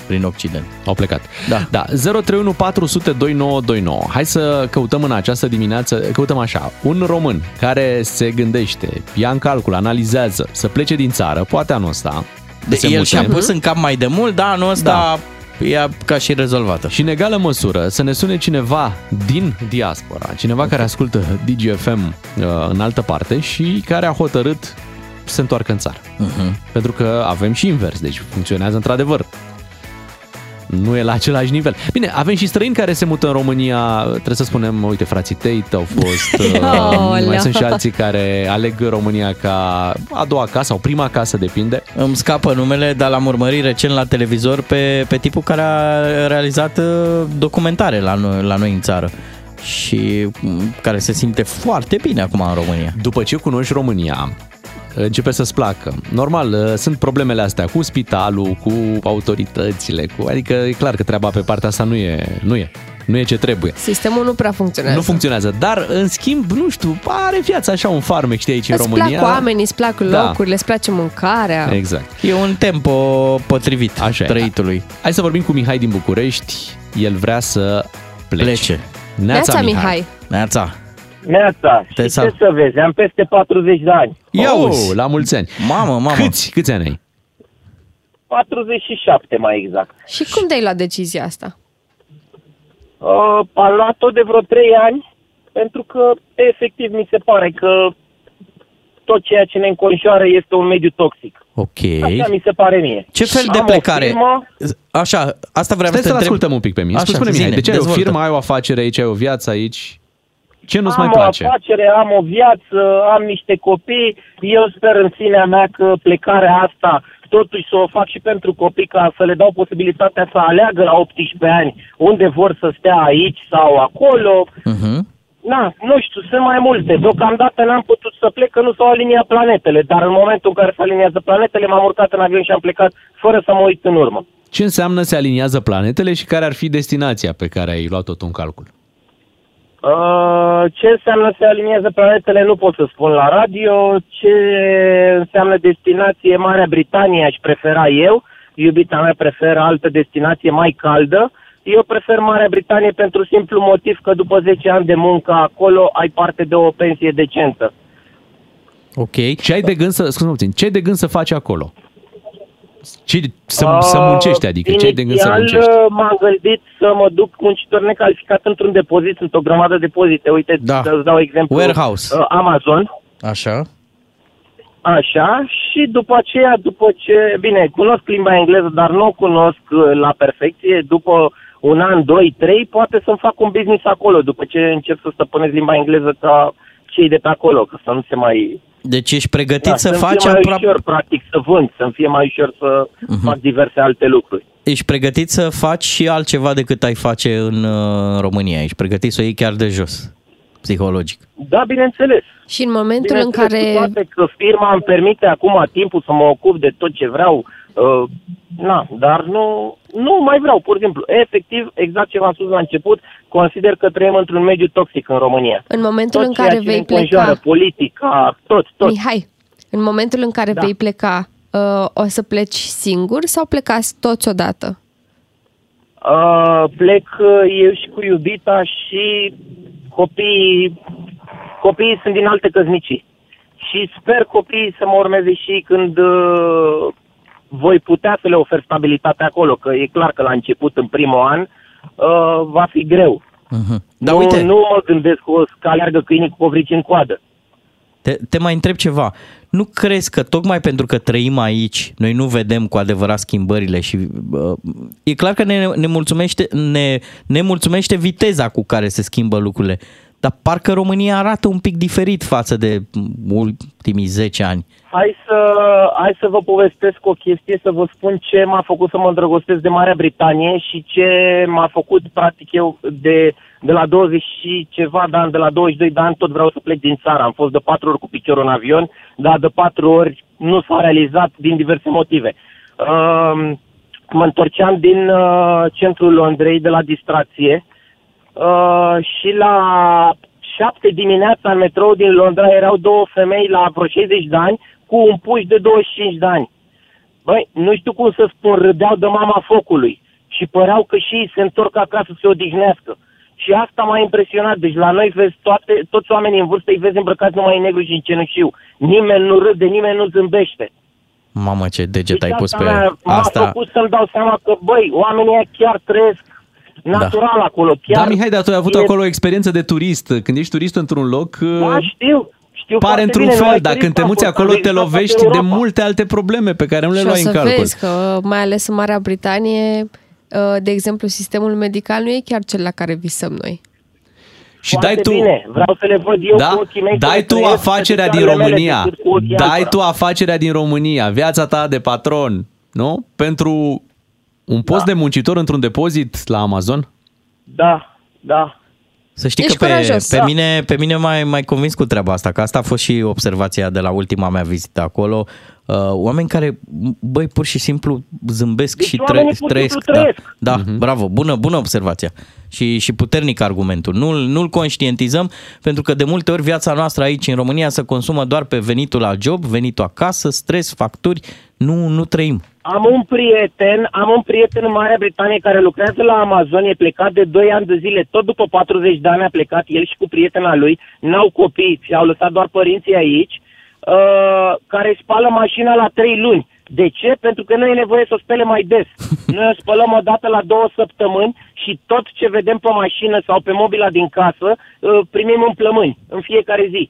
prin Occident.
Au plecat.
Da.
Da, 031 400 2929. Hai să căutăm în această dimineață, căutăm așa, un român care se gândește, ia în calcul, analizează, să plece din țară, poate anul ăsta.
De,
se
el
mute.
și-a pus în cap mai de mult, dar anul ăsta da. E ca și rezolvată.
Și în egală măsură să ne sune cineva din diaspora, cineva care ascultă DGFM uh, în altă parte și care a hotărât să se întoarcă în țară.
Uh-huh.
Pentru că avem și invers, deci funcționează într-adevăr. Nu e la același nivel. Bine, avem și străini care se mută în România, trebuie să spunem, uite, frații Tate au fost, uh,
Aoleu.
mai sunt și alții care aleg România ca a doua casă sau prima casă, depinde.
Îmi scapă numele, dar l-am urmărit recent la televizor pe, pe tipul care a realizat uh, documentare la noi, la noi în țară și mm, care se simte foarte bine acum în România.
După ce cunoști România, începe să-ți placă. Normal, uh, sunt problemele astea cu spitalul, cu autoritățile, cu... adică e clar că treaba pe partea asta nu e, nu e. nu e ce trebuie.
Sistemul nu prea funcționează.
Nu funcționează, dar în schimb, nu știu, are viața așa un farmec, știi, aici în
Îți
România.
plac oamenii, îți plac
Da.
locurile, îți place mâncarea.
Exact.
E un tempo potrivit
Așa e.
trăitului.
Hai să vorbim cu Mihai din București. El vrea să plece.
Plece.
Neața, Mihai.
Neața.
Neața, și
Te
ce
sal-
să vezi, am peste 40 de ani.
Ia
oh,
uzi.
la mulți ani.
Mamă, mamă.
Câți, câți ani ai?
47 mai exact.
Și cum te-ai luat decizia asta?
Uh, am luat-o de vreo 3 ani, pentru că efectiv mi se pare că tot ceea ce ne înconjoară este un mediu toxic.
Ok.
Asta mi se pare mie.
Ce fel de
Am o
plecare?
firmă,
Așa, asta vreau
Stai
să
să-l
te întreb.
ascultăm un pic pe mine.
Așa,
Spune, Mihai,
zine,
de ce ai o
dezvoltă.
firmă, ai o afacere aici, ai o viață aici? Ce nu-ți
am
mai
o
place?
afacere, am o viață, am niște copii. Eu sper în sinea mea că plecarea asta totuși să o fac și pentru copii ca să le dau posibilitatea să aleagă la 18 ani unde vor să stea aici sau acolo.
Uh-huh.
Na, nu știu, sunt mai multe. Deocamdată n-am putut să plec că nu s-au aliniat planetele, dar în momentul în care se aliniază planetele m-am urcat în avion și am plecat fără să mă uit în urmă.
Ce înseamnă se aliniază planetele și care ar fi destinația pe care ai luat-o tu în calcul?
Uh, ce înseamnă se aliniază planetele nu pot să spun la radio. Ce înseamnă destinație Marea Britanie aș prefera eu. Iubita mea preferă altă destinație mai caldă. Eu prefer Marea Britanie pentru simplu motiv că după 10 ani de muncă acolo ai parte de o pensie decentă.
Ok. Ce ai de gând să, scuze puțin, ce ai de gând să faci acolo? Ce, să, să muncești, adică ce ai de gând să
Inițial,
muncești?
uh, m-am gândit să mă duc muncitor necalificat într-un depozit, sunt o grămadă de depozite. Uite,
Da.
să-ți dau exemplu.
Warehouse.
uh, Amazon.
Așa.
Așa, și după aceea, după ce, bine, cunosc limba engleză, dar nu o cunosc uh, la perfecție, după un an, doi, trei, poate să-mi fac un business acolo, după ce încep să stăpânesc limba engleză ca cei de pe acolo, că să nu se mai...
Deci ești pregătit
Da,
să
să-mi
faci
fie mai
aproape...
ușor, practic, să vând, să-mi fie mai ușor să
Mhm.
fac diverse alte lucruri.
Ești pregătit să faci și altceva decât ai face în uh, România. Ești pregătit să o iei chiar de jos, psihologic.
Da, bineînțeles.
Și în momentul în
Bineînțeles,
care...
cu toate că firma îmi permite acum timpul să mă ocup de tot ce vreau, uh, na, dar nu, nu mai vreau, pur și simplu. Efectiv, exact ce v-am spus la început, consider că trăim într-un mediu toxic în România.
În momentul
tot
în
ceea
care
ce
vei
ne înconjoară,
pleca...
politica, tot, tot.
Mihai, în momentul în care
Da.
vei pleca, uh, o să pleci singur sau plecați toți odată?
Uh, plec uh, eu și cu iubita și copiii, copiii sunt din alte căsnicii. Și sper copiii să mă urmeze și când uh, voi putea să le ofer stabilitate acolo, că e clar că la început, în primul an, uh, va fi greu.
Uh-huh. Dar
nu,
uite,
nu mă gândesc că o să aleargă câinii cu covrici în coadă.
te, te mai întreb ceva. Nu crezi că tocmai pentru că trăim aici, noi nu vedem cu adevărat schimbările și uh, e clar că ne, ne, mulțumește, ne, ne mulțumește viteza cu care se schimbă lucrurile, dar parcă România arată un pic diferit față de ultimii 10 ani.
Hai să, hai să vă povestesc o chestie, să vă spun ce m-a făcut să mă îndrăgostesc de Marea Britanie și ce m-a făcut, practic, eu de, de la 20 și ceva de ani, de la 22 de ani, tot vreau să plec din țară. Am fost de patru ori cu piciorul în avion, dar de patru ori nu s-a realizat din diverse motive. Uh, mă întorceam din uh, centrul Londrei, de la distracție, uh, și la 7 dimineața în metrou din Londra erau două femei la vreo 60 de ani cu un puș de 25 de ani. Băi, nu știu cum să spun, râdeau de mama focului și păreau că și ei se întorc acasă să se odihnească. Și asta m-a impresionat. Deci la noi vezi toate, toți oamenii în vârstă îi vezi îmbrăcați numai în negru și în cenușiu. Nimeni nu râde, nimeni nu zâmbește.
Mamă, ce deget
Deci
ai pus
asta
pe
m-a- m-a
asta.
făcut să-mi dau seama că, băi, oamenii ăia chiar trăiesc natural acolo. Chiar
Da, Mihai, dar tu ai avut
e-
acolo o experiență de turist. Când ești turist într-un loc,
Da, știu. Știu
pare
foarte
într-un
bine,
fel,
numai
dar
turist
când te
am
muți
fost,
acolo
am
te
vizitat toată
lovești de
Europa.
multe alte probleme pe care nu le
și o
luai în
să
calcul.
vezi că, mai ales în Marea Britanie, uh, de exemplu, sistemul medical nu e chiar cel la care visăm noi.
Și
Foarte
dai tu,
bine. Vreau să le văd eu
da?
cu ochii mei. să
dai
le
tu
trăiesc
afacerea
pe
din
picioarele mele
România.
decât cu ochii
Dai
altora.
tu afacerea din România, viața ta de patron, nu? Pentru un post de muncitor într-un depozit la Amazon?
Da, da.
Să știi
Ești
că pe,
curajos.
pe
Da.
mine, pe mine mai, mai convins cu treaba asta, că asta a fost și observația de la ultima mea vizită acolo. Uh, oameni care, băi, pur și simplu zâmbesc
Deci
și
oamenii
tră-
pur și
trăiesc.
simplu trăiesc.
Da, da bravo, bună, bună observația. Și, și puternic argumentul. Nu-l, nu-l conștientizăm pentru că de multe ori viața noastră aici în România se consumă doar pe venitul la job, venitul acasă, stres, facturi, nu, nu trăim.
Am un prieten, am un prieten în Marea Britanie care lucrează la Amazon, e plecat de 2 ani de zile, tot după 40 de ani a plecat el și cu prietena lui, n-au copii și au lăsat doar părinții aici, uh, care își spală mașina la 3 luni. De ce? Pentru că nu e nevoie să o spele mai des. Noi o spălăm o dată la două săptămâni și tot ce vedem pe mașină sau pe mobila din casă uh, primim în plămâni, în fiecare zi.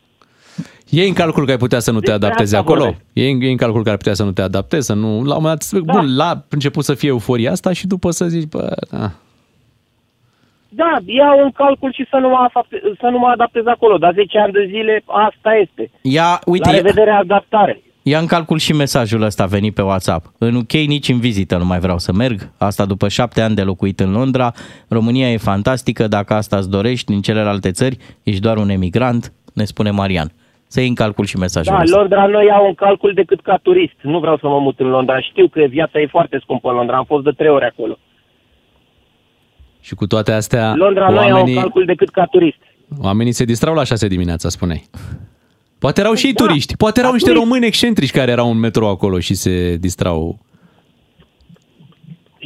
E în calcul că ai putea să nu te
Despre
adaptezi
asta
acolo?
vorbesc.
E în, e în calcul că ar putea să nu te adaptezi, să nu... La un moment dat,
Da.
bun, la început să fie euforia asta și după să zici, bă, da.
Da, iau în calcul și să nu mă, afap- să nu mă adaptez acolo, dar 10 ani de zile asta este.
Ia, uite,
La
ia,
revedere, adaptare.
ia în calcul și mesajul ăsta venit pe WhatsApp. În UK nici în vizită nu mai vreau să merg. Asta după șapte ani de locuit în Londra. România e fantastică, dacă asta îți dorești din celelalte țări, ești doar un emigrant, ne spune Marian. Să iei în calcul și mesajul
Da,
ăsta.
Londra nu iau în calcul decât ca turist. Nu vreau să mă mut în Londra. Știu că viața e foarte scumpă în Londra. Am fost de trei ori acolo.
Și cu toate astea,
Londra nu iau în
oamenii,
calcul decât ca turist.
oamenii se distrau la 6 dimineața, spuneai. Poate erau și ei
Da,
turiști. Poate erau
ca
niște
turiști.
români excentrici care erau în metrou acolo și se distrau.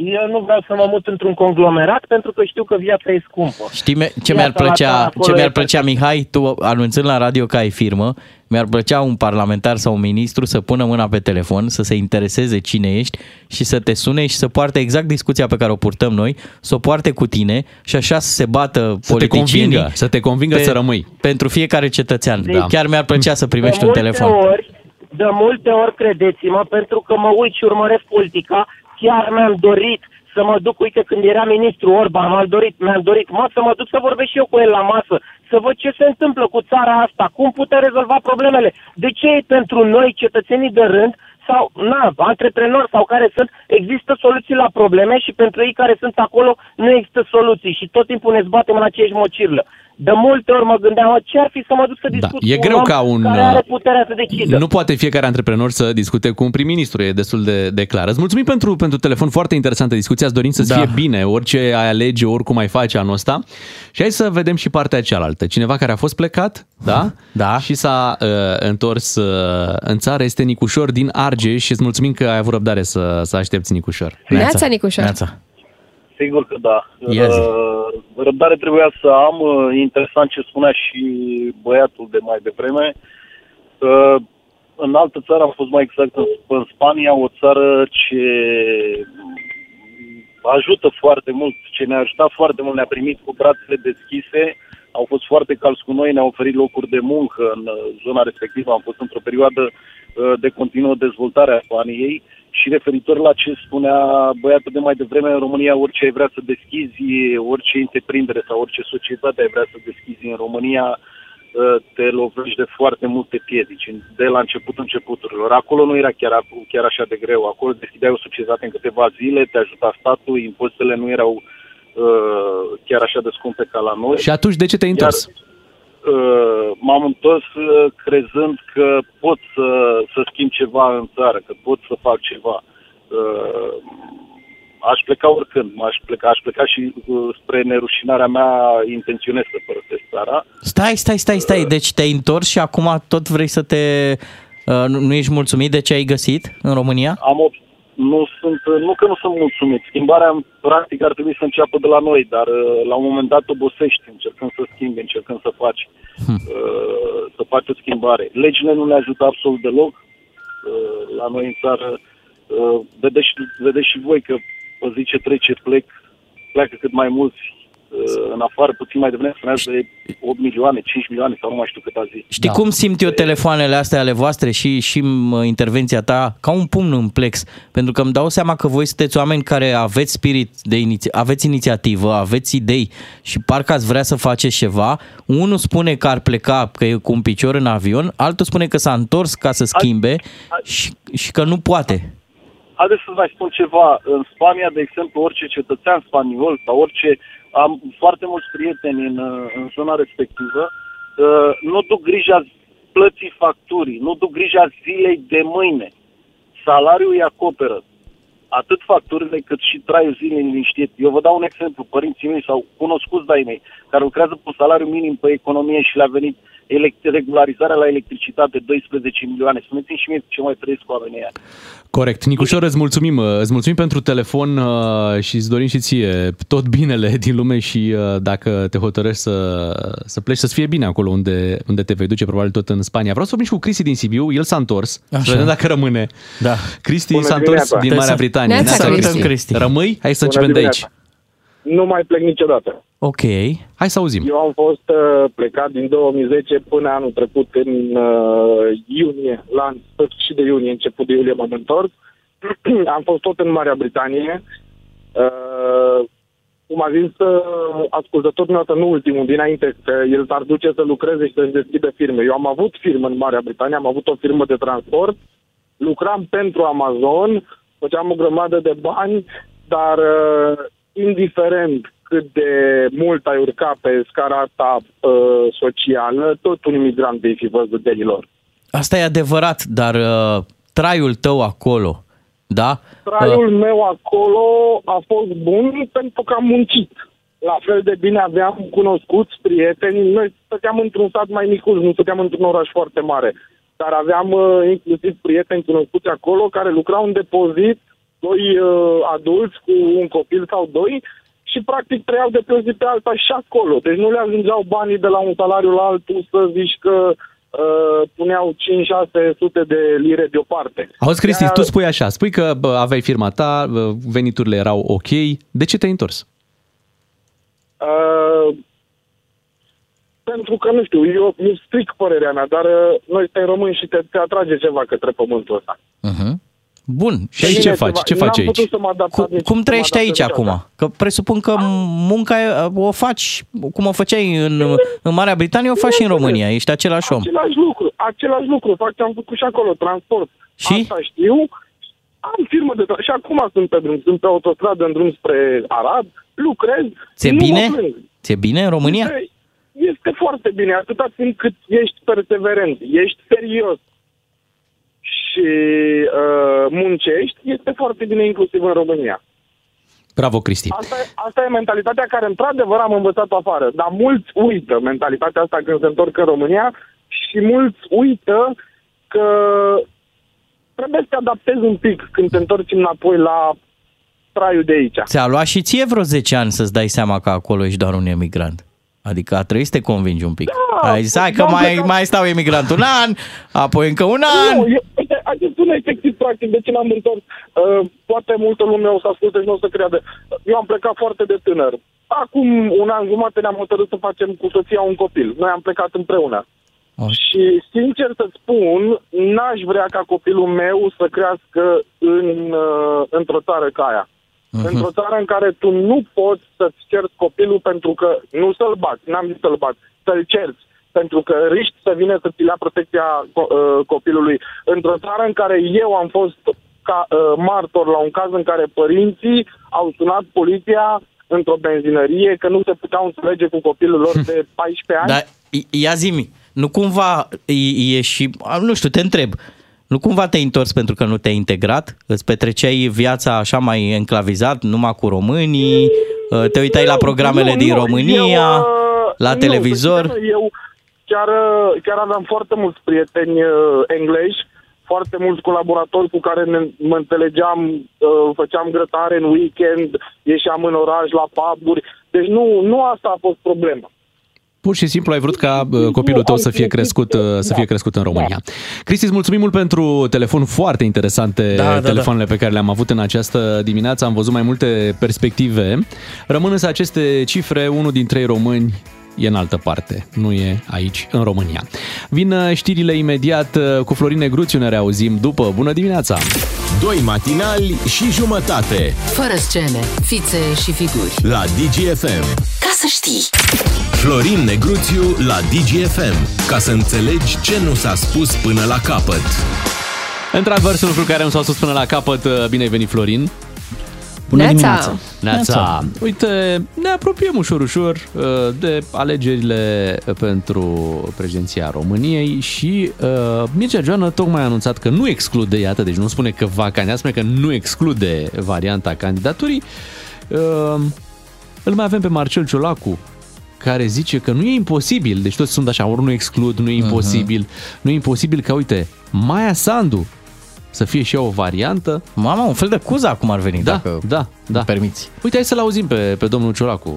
Eu nu vreau să mă mut într-un conglomerat pentru că știu că viața e scumpă.
Știi me- ce
Viața
mi-ar
la țară
plăcea,
acolo
ce
e
mi-ar plăcea Mihai, tu anunțând la radio că ai firmă, mi-ar plăcea un parlamentar sau un ministru să pună mâna pe telefon, să se intereseze cine ești și să te sune și să poarte exact discuția pe care o purtăm noi, să o poarte cu tine și așa să se bată
Să te
politicienii
convingă, să te convingă să rămâi.
Pentru fiecare cetățean.
Da.
Chiar mi-ar plăcea să primești
de
un
multe
telefon.
Ori, de multe ori, credeți-mă, pentru că mă uit și urmăresc politica, chiar mi-am dorit să mă duc, uite, când era ministru Orban, m-am dorit, mi-am dorit, mă, să mă duc să vorbesc și eu cu el la masă, să văd ce se întâmplă cu țara asta, cum putem rezolva problemele. De ce pentru noi, cetățenii de rând, sau, na, antreprenori sau care sunt, există soluții la probleme și pentru ei care sunt acolo nu există soluții și tot timpul ne zbatem în aceeași mocirlă. De multe ori mă gândeam, "Mă, ce ar fi să mă duc să discut
Da, e
cu
greu
om
ca un,
care are puterea să decidă.
Nu poate fiecare antreprenor să discute cu un prim-ministru, e destul de, de clar. Îți mulțumim pentru, pentru telefon, foarte interesantă discuție, ați dorit să-ți
Da.
fie bine, orice ai alege, oricum ai face anul ăsta. Și hai să vedem și partea cealaltă. Cineva care a fost plecat, da?
Da.
Și s-a uh, întors uh, în țară, este Nicușor din Argeș și îți mulțumim că ai avut răbdare să, să aștepți Nicușor.
Neața, Nicușor.
Neața.
Sigur că da.
Ia zi.
Uh, Răbdare trebuia să am. Uh, Interesant ce spunea și băiatul de mai devreme. Uh, În altă țară am fost mai exact în, în Spania, o țară ce ajută foarte mult, ce ne-a ajutat foarte mult, ne-a primit cu brațele deschise, au fost foarte calți cu noi, ne-au oferit locuri de muncă în uh, zona respectivă, am fost într-o perioadă uh, de continuă dezvoltare a Spaniei și referitor la ce spunea băiatul de mai devreme, în România orice ai vrea să deschizi, orice întreprindere sau orice societate ai vrea să deschizi în România, uh, te lovești de foarte multe piedici, de la începutul începuturilor. Acolo nu era chiar, chiar așa de greu. Acolo deschideai o societate în câteva zile, te ajuta statul, impozitele nu erau uh, chiar așa de scumpe ca la noi.
Și atunci de ce te-ai întors?
Uh, m-am întors uh, crezând că pot să, să schimb ceva în țară, că pot să fac ceva. Uh, aș pleca oricând, aș pleca, aș pleca și uh, spre nerușinarea mea intenționez să părăsesc țara.
Stai, stai, stai, stai. Deci te-ai întors și acum tot vrei să te... Uh, nu nu ești mulțumit de ce ai găsit în România?
Am op- nu sunt, nu că nu sunt mulțumit. Schimbarea, practic, ar trebui să înceapă de la noi, dar uh, la un moment dat obosești încercând să schimbi, încercând să faci,
Hm.
uh, să faci o schimbare. Legile nu ne ajută absolut deloc. Uh, la noi în țară, uh, vedeți, vedeți și voi că pe zi ce trece plec, pleacă cât mai mulți uh, în afară, puțin mai devreme spuneați de 8 milioane, 5 milioane sau nu mai știu cât a zi.
Știi da. cum simt eu telefoanele astea ale voastre și, și m, intervenția ta ca un pumn în plex? Pentru că îmi dau seama că voi sunteți oameni care aveți spirit de iniți- aveți inițiativă, aveți idei și parcă ați vrea să faceți ceva. Unul spune că ar pleca, că e cu un picior în avion, altul spune că s-a întors ca să schimbe și, și că nu poate.
Haideți să mai spun ceva. În Spania, de exemplu, orice cetățean spaniol sau orice... Am foarte mulți prieteni în, uh, în zona respectivă. uh, Nu duc grija plății facturii, nu duc grija zilei de mâine.
salariul îi acoperă atât facturile cât și traiul zilnic liniștit. Eu vă dau un exemplu, părinții mei sau cunoscuți de mei, care lucrează cu salariu minim pe economie și le-a venit elect- regularizarea la electricitate 12 milioane. Spuneți-mi și mie ce mai trăiesc cu oamenii ăia.
Corect. Nicușor, îți mulțumim, îți mulțumim pentru telefon uh, și îți dorim și ție tot binele din lume și uh, dacă te hotărăști să, să pleci, să-ți fie bine acolo unde, unde te vei duce, probabil tot în Spania. Vreau să vorbim și cu Cristi din Sibiu, el s-a întors,
Așa.
să vedem dacă rămâne.
Da.
Cristi
Bună
s-a întors
dimineața.
din Marea Britanie.
Neața,
Neața,
Cristi.
Cristi.
Cristi.
Rămâi? Hai să
Bună
începem de aici.
dimineața. Nu mai plec niciodată.
Ok.
Hai să auzim.
Eu am fost uh, plecat din 2010 până anul trecut în uh, iunie, la sfârșit de iunie, început de iulie m-am întors. am fost tot în Marea Britanie. Uh, cum a zis uh, ascultătorul nostru, nu ultimul, dinainte, că el s-ar duce să lucreze și să-și deschide firme. Eu am avut firmă în Marea Britanie, am avut o firmă de transport, lucram pentru Amazon, făceam o grămadă de bani, dar uh, indiferent cât de mult ai urca pe scara asta uh, socială, tot un imigrant vei fi văzut de lor.
Asta e adevărat, dar uh, traiul tău acolo, da?
Traiul meu acolo a fost bun pentru că am muncit. La fel de bine aveam cunoscuți, prieteni. Noi stăteam într-un sat mai micuț, nu stăteam într-un oraș foarte mare. Dar aveam uh, inclusiv prieteni cunoscuți acolo care lucrau în depozit, doi uh, adulți cu un copil sau doi și practic trăiau de pe o zi pe alta și acolo. Deci nu le ajungeau banii de la un salariu la altul să zici că uh, puneau 5-600 de lire deoparte.
Auzi, Cristi,
De-aia-
tu spui așa, spui că bă, aveai firma ta, bă, veniturile erau ok. De ce te-ai întors?
Uh, pentru că, nu știu, eu, eu stric părerea mea, dar uh, noi suntem români și te, te atrage ceva către pământul ăsta.
Uh-huh. Bun.
Și aici ce
Bine,
faci?
ceva.
Ce
N-am
faci aici?
putut să mă adapt
Cum,
nici-
cum
să
trăiești
mă
aici
adapt
acum? Că presupun că munca uh, o faci cum o făceai în, în Marea Britanie, o faci și în România. Ești același om.
Același lucru, același lucru, fac ce am făcut și acolo, transport.
Și?
Asta știu, am firmă de tra- și acum sunt pe drum, sunt pe autostradă în drum spre Arad, lucrez,
Ți-e
nu mă
bine?
plâng.
Ți-e bine în România?
Este, este foarte bine, atâta timp cât ești perseverent, ești serios și uh, muncești, este foarte bine inclusiv în România.
Bravo, Cristi.
Asta, e- asta e mentalitatea care, într-adevăr, am învățat afară. Dar mulți uită mentalitatea asta când se întorc în România și mulți uită că trebuie să te adaptezi un pic când te întorci înapoi la traiul de aici.
Ți-a luat și ție vreo 10 ani să-ți dai seama că acolo ești doar un emigrant. Adică a trebuit să te convingi un pic.
Da,
Ai zis, hai că
da,
mai,
da.
mai stau emigrant un an, apoi încă un an.
Nu, eu, uite, hai să spun efectiv, practic, de ce m-am întors. Uh, poate multă lume o să asculte și nu o să creadă. Eu am plecat foarte de tânăr. Acum un an jumate ne-am hotărât să facem cu soția un copil. Noi am plecat împreună.
Oh.
Și, sincer să spun, n-aș vrea ca copilul meu să crească în, uh, într-o țară ca aia.
Mhm.
Într-o țară în care tu nu poți să-ți cerți copilul pentru că nu să-l bați, n-am zis să-l bați, să-l cerți. Pentru că riști să vină să ți ia protecția co- uh, copilului. Într-o țară în care eu am fost ca uh, martor la un caz în care părinții au sunat poliția într-o benzinărie că nu se puteau înțelege cu copilul lor de 14 ani.
Dar i- ia zi nu cumva e, e și, a, nu știu, te întreb, nu cumva te-ai întors pentru că nu te-ai integrat? Îți petreceai viața așa mai enclavizat, numai cu românii? Uh, Te uitai la programele
Nu,
din
nu,
România,
eu, uh,
la
nu,
televizor?
să știi că Eu chiar, uh, chiar aveam foarte mulți prieteni uh, englezi, foarte mulți colaboratori cu care ne, mă înțelegeam, uh, făceam grătare în weekend, ieșeam în oraș la puburi. Deci nu, nu asta a fost problema.
Pur și simplu ai vrut ca uh, copilul tău să fie crescut, uh, să fie crescut în România. Cristi, îți mulțumim mult pentru telefon foarte interesante,
Da, da,
telefoanele pe care le-am avut în această dimineață. Am văzut mai multe perspective. Rămân însă aceste cifre, unul din trei români e în altă parte, nu e aici, în România. Vin uh, știrile imediat uh, cu Florin Negruțiu, ne reauzim după. Bună dimineața!
Doi matinali și jumătate
Fără scene, fițe și figuri.
la DGFM.
Ca să știi!
Florin Negruțiu la DGFM. Ca să înțelegi ce nu s-a spus până la capăt.
Într-adevăr, sunt lucruri care nu s-au spus până la capăt. Uh, Bine ai venit, Florin!
Bună
Neața.
dimineața!
Neața. Uite, ne apropiem ușor, ușor uh, de alegerile pentru președinția României și uh, Mircea Joană tocmai a anunțat că nu exclude, iată, deci nu spune că va candida, spune că nu exclude varianta candidaturii. Uh, îl mai avem pe Marcel Ciolacu, care zice că nu e imposibil, deci toți sunt așa, ori nu exclud, nu e imposibil, nu e imposibil ca, uite, Maia Sandu să fie și ea o variantă.
Mama, un fel de cuza cum ar veni,
da,
dacă
da, da.
permiți.
Uite, hai să-l auzim pe, pe domnul Ciolacu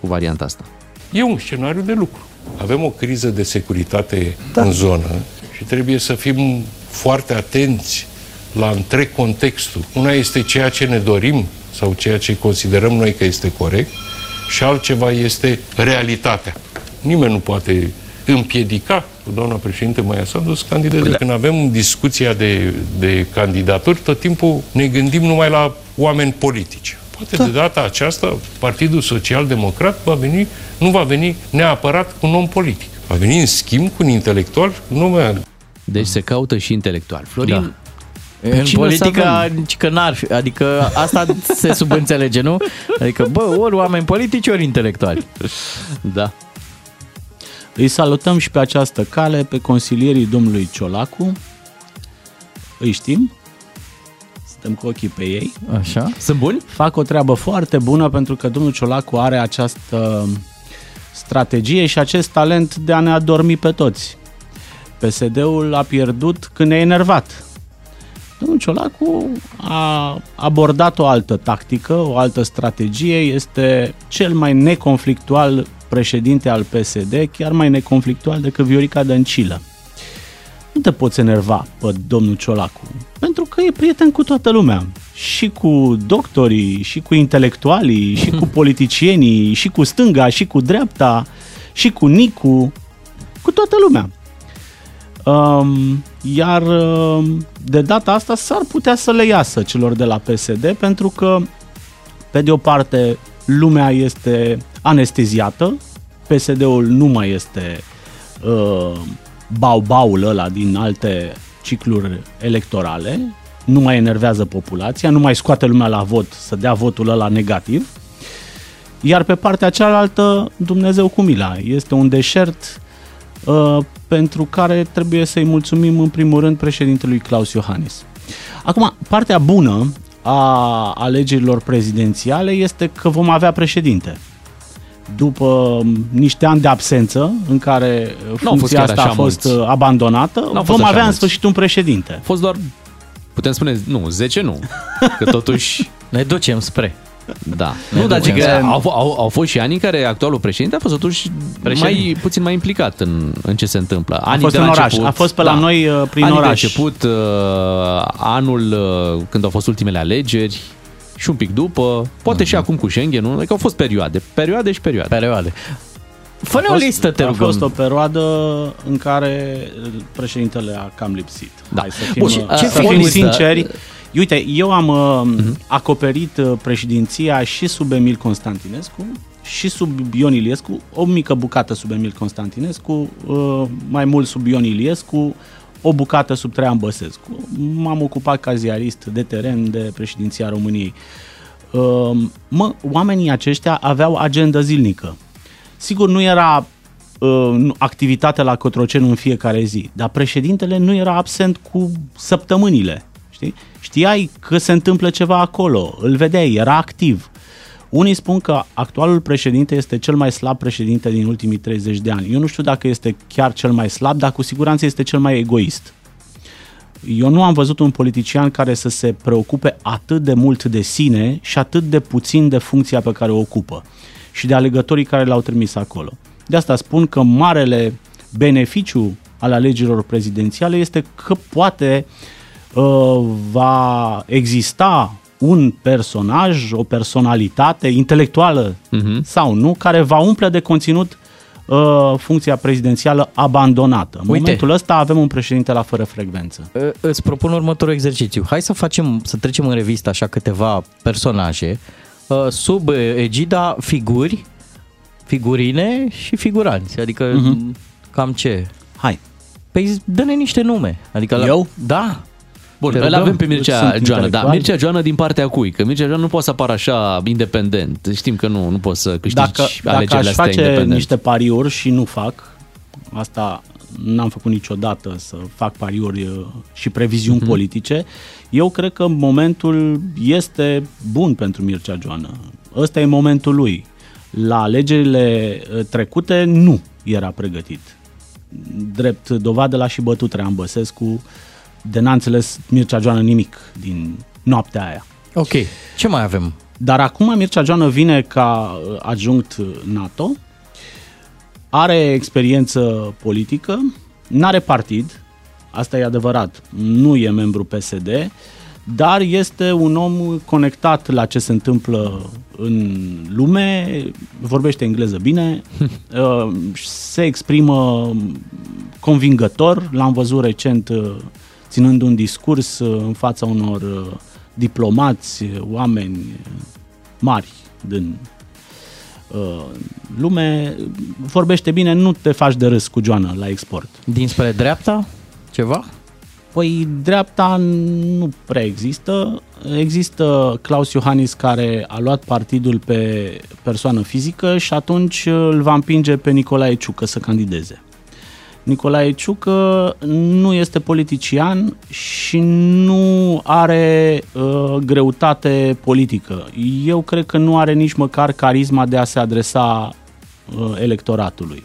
cu varianta asta.
E un scenariu de lucru. Avem o criză de securitate da. în zonă și trebuie să fim foarte atenți la întreg contextul. Una este ceea ce ne dorim sau ceea ce considerăm noi că este corect și altceva este realitatea. Nimeni nu poate împiedica cu doamna președinte Maia Sandu să candideze. Când avem discuția de, de candidaturi, tot timpul ne gândim numai la oameni politici. Poate da. de data aceasta Partidul Social Democrat va veni, nu va veni neapărat cu un om politic. Va veni în schimb cu un intelectual, nu mai
Deci se caută și intelectual. Florin,
Da. În
cine
politică,
să avem?
nici că n-ar fi, adică asta se subînțelege, nu? Adică, bă, ori oameni politici, ori intelectuali.
Da.
Îi salutăm și pe această cale pe consilierii domnului Ciolacu. Îi știm. Suntem cu ochii pe ei.
Așa.
Sunt buni?
Fac o treabă foarte bună pentru că domnul Ciolacu are această strategie și acest talent de a ne adormi pe toți. PSD-ul a pierdut când e enervat. Domnul Ciolacu a abordat o altă tactică, o altă strategie, este cel mai neconflictual președinte al PSD, chiar mai neconflictual decât Viorica Dăncilă. Nu te poți enerva pe domnul Ciolacu, pentru că e prieten cu toată lumea. Și cu doctorii, și cu intelectualii, și cu politicienii, și cu stânga, și cu dreapta, și cu Nicu, cu toată lumea. Um, iar um, de data asta s-ar putea să le iasă celor de la PSD pentru că pe de o parte lumea este anesteziată, PSD-ul nu mai este uh, bau-baul ăla din alte cicluri electorale, nu mai enervează populația, nu mai scoate lumea la vot să dea votul ăla negativ, iar pe partea cealaltă, Dumnezeu cu mila, este un deșert uh, pentru care trebuie să-i mulțumim în primul rând președintelui Claus Iohannis. Acum, partea bună a alegerilor prezidențiale este că vom avea președinte. După niște ani de absență în care funcția
chiar
asta
așa
a fost
mulți.
uh, abandonată,
N-au fost
vom
așa
avea în
mulți.
sfârșit un președinte.
A fost doar, putem spune, nu, 10 nu. Că totuși...
Ne ducem spre.
Da.
Ne
Nu, dar zic
ducem.
că au, au, au fost și ani în care actualul președinte a fost totuși
Președinte.
mai, puțin mai implicat în, în ce se întâmplă. Anii
fost
de la
în oraș.
început,
A fost pe la noi, uh, prin
anii
oraș.
de început, uh, anul uh, când au fost ultimele alegeri și un pic după, poate și acum cu Schengen, nu? Adică au fost perioade. Perioade și perioade.
Perioade. Fă-ne
A
o
fost-
listă, te
A
rugăm.
fost o perioadă în care președintele a cam lipsit. Da. Hai să fim,
Bun, și
uh,
ce
să
o
fim
listă?
sinceri. Uite, eu am uh, acoperit uh, președinția și sub Emil Constantinescu și sub Ion Iliescu, o mică bucată sub Emil Constantinescu, uh, mai mult sub Ion Iliescu, o bucată sub Traian Băsescu. M-am ocupat ca ziarist de teren de președinția României. Uh, mă, oamenii aceștia aveau agenda zilnică. Sigur, nu era uh, nu- activitate la Cotroceni în fiecare zi, dar președintele nu era absent cu săptămânile. Știi? Știai că se întâmplă ceva acolo, îl vedeai, era activ. Unii spun că actualul președinte este cel mai slab președinte din ultimii 30 de ani. Eu nu știu dacă este chiar cel mai slab, dar cu siguranță este cel mai egoist. Eu nu am văzut un politician care să se preocupe atât de mult de sine și atât de puțin de funcția pe care o ocupă și de alegătorii care l-au trimis acolo. De asta spun că marele beneficiu al alegerilor prezidențiale este că poate uh, va exista un personaj, o personalitate intelectuală uh-huh. sau nu, care va umple de conținut uh, funcția prezidențială abandonată. În
Uite.
momentul ăsta avem un președinte la fără frecvență.
Uh, Îți propun următorul exercițiu. Hai să facem, să trecem în revistă așa câteva personaje uh, sub uh, egida figuri, figurine și figuranți. Adică
Mhm.
cam ce?
Hai.
Păi dă-ne niște nume. Adică la...
Eu?
Da.
Bun,
Te
îl
rugăm,
avem pe Mircea
sunt
Joană, da.
intelectual.
Mircea Joană din partea cui? Că Mircea Joană nu poate să apară așa independent. Știm că nu, nu poți să câștigi
dacă, dacă
alegerile
aș
astea
face
independent.
niște pariuri și nu fac, asta n-am făcut niciodată să fac pariuri uh, și previziuni
Mhm.
uh-huh. politice, eu cred că momentul este bun pentru Mircea Joană. Ăsta e momentul lui. La alegerile uh, trecute nu era pregătit. Drept dovadă la și bătut Traian Băsescu, de n-a înțeles Mircea Joană nimic din noaptea aia.
Ok, ce mai avem?
Dar acum Mircea Joană vine ca uh, adjunct NATO, are experiență politică, n-are partid, asta e adevărat, nu e membru PSD, dar este un om conectat la ce se întâmplă în lume, vorbește engleză bine, uh, se exprimă convingător, l-am văzut recent uh, ținând un discurs uh, în fața unor uh, diplomați, uh, oameni mari din uh, lume, vorbește bine, nu te faci de râs cu Joană la export.
Dinspre dreapta? Ceva?
Păi dreapta nu prea există. Există Claus Iohannis care a luat partidul pe persoană fizică și atunci îl va împinge pe Nicolae Ciucă să candideze. Nicolae Ciucă nu este politician și nu are uh, greutate politică. Eu cred că nu are nici măcar carisma de a se adresa uh, electoratului.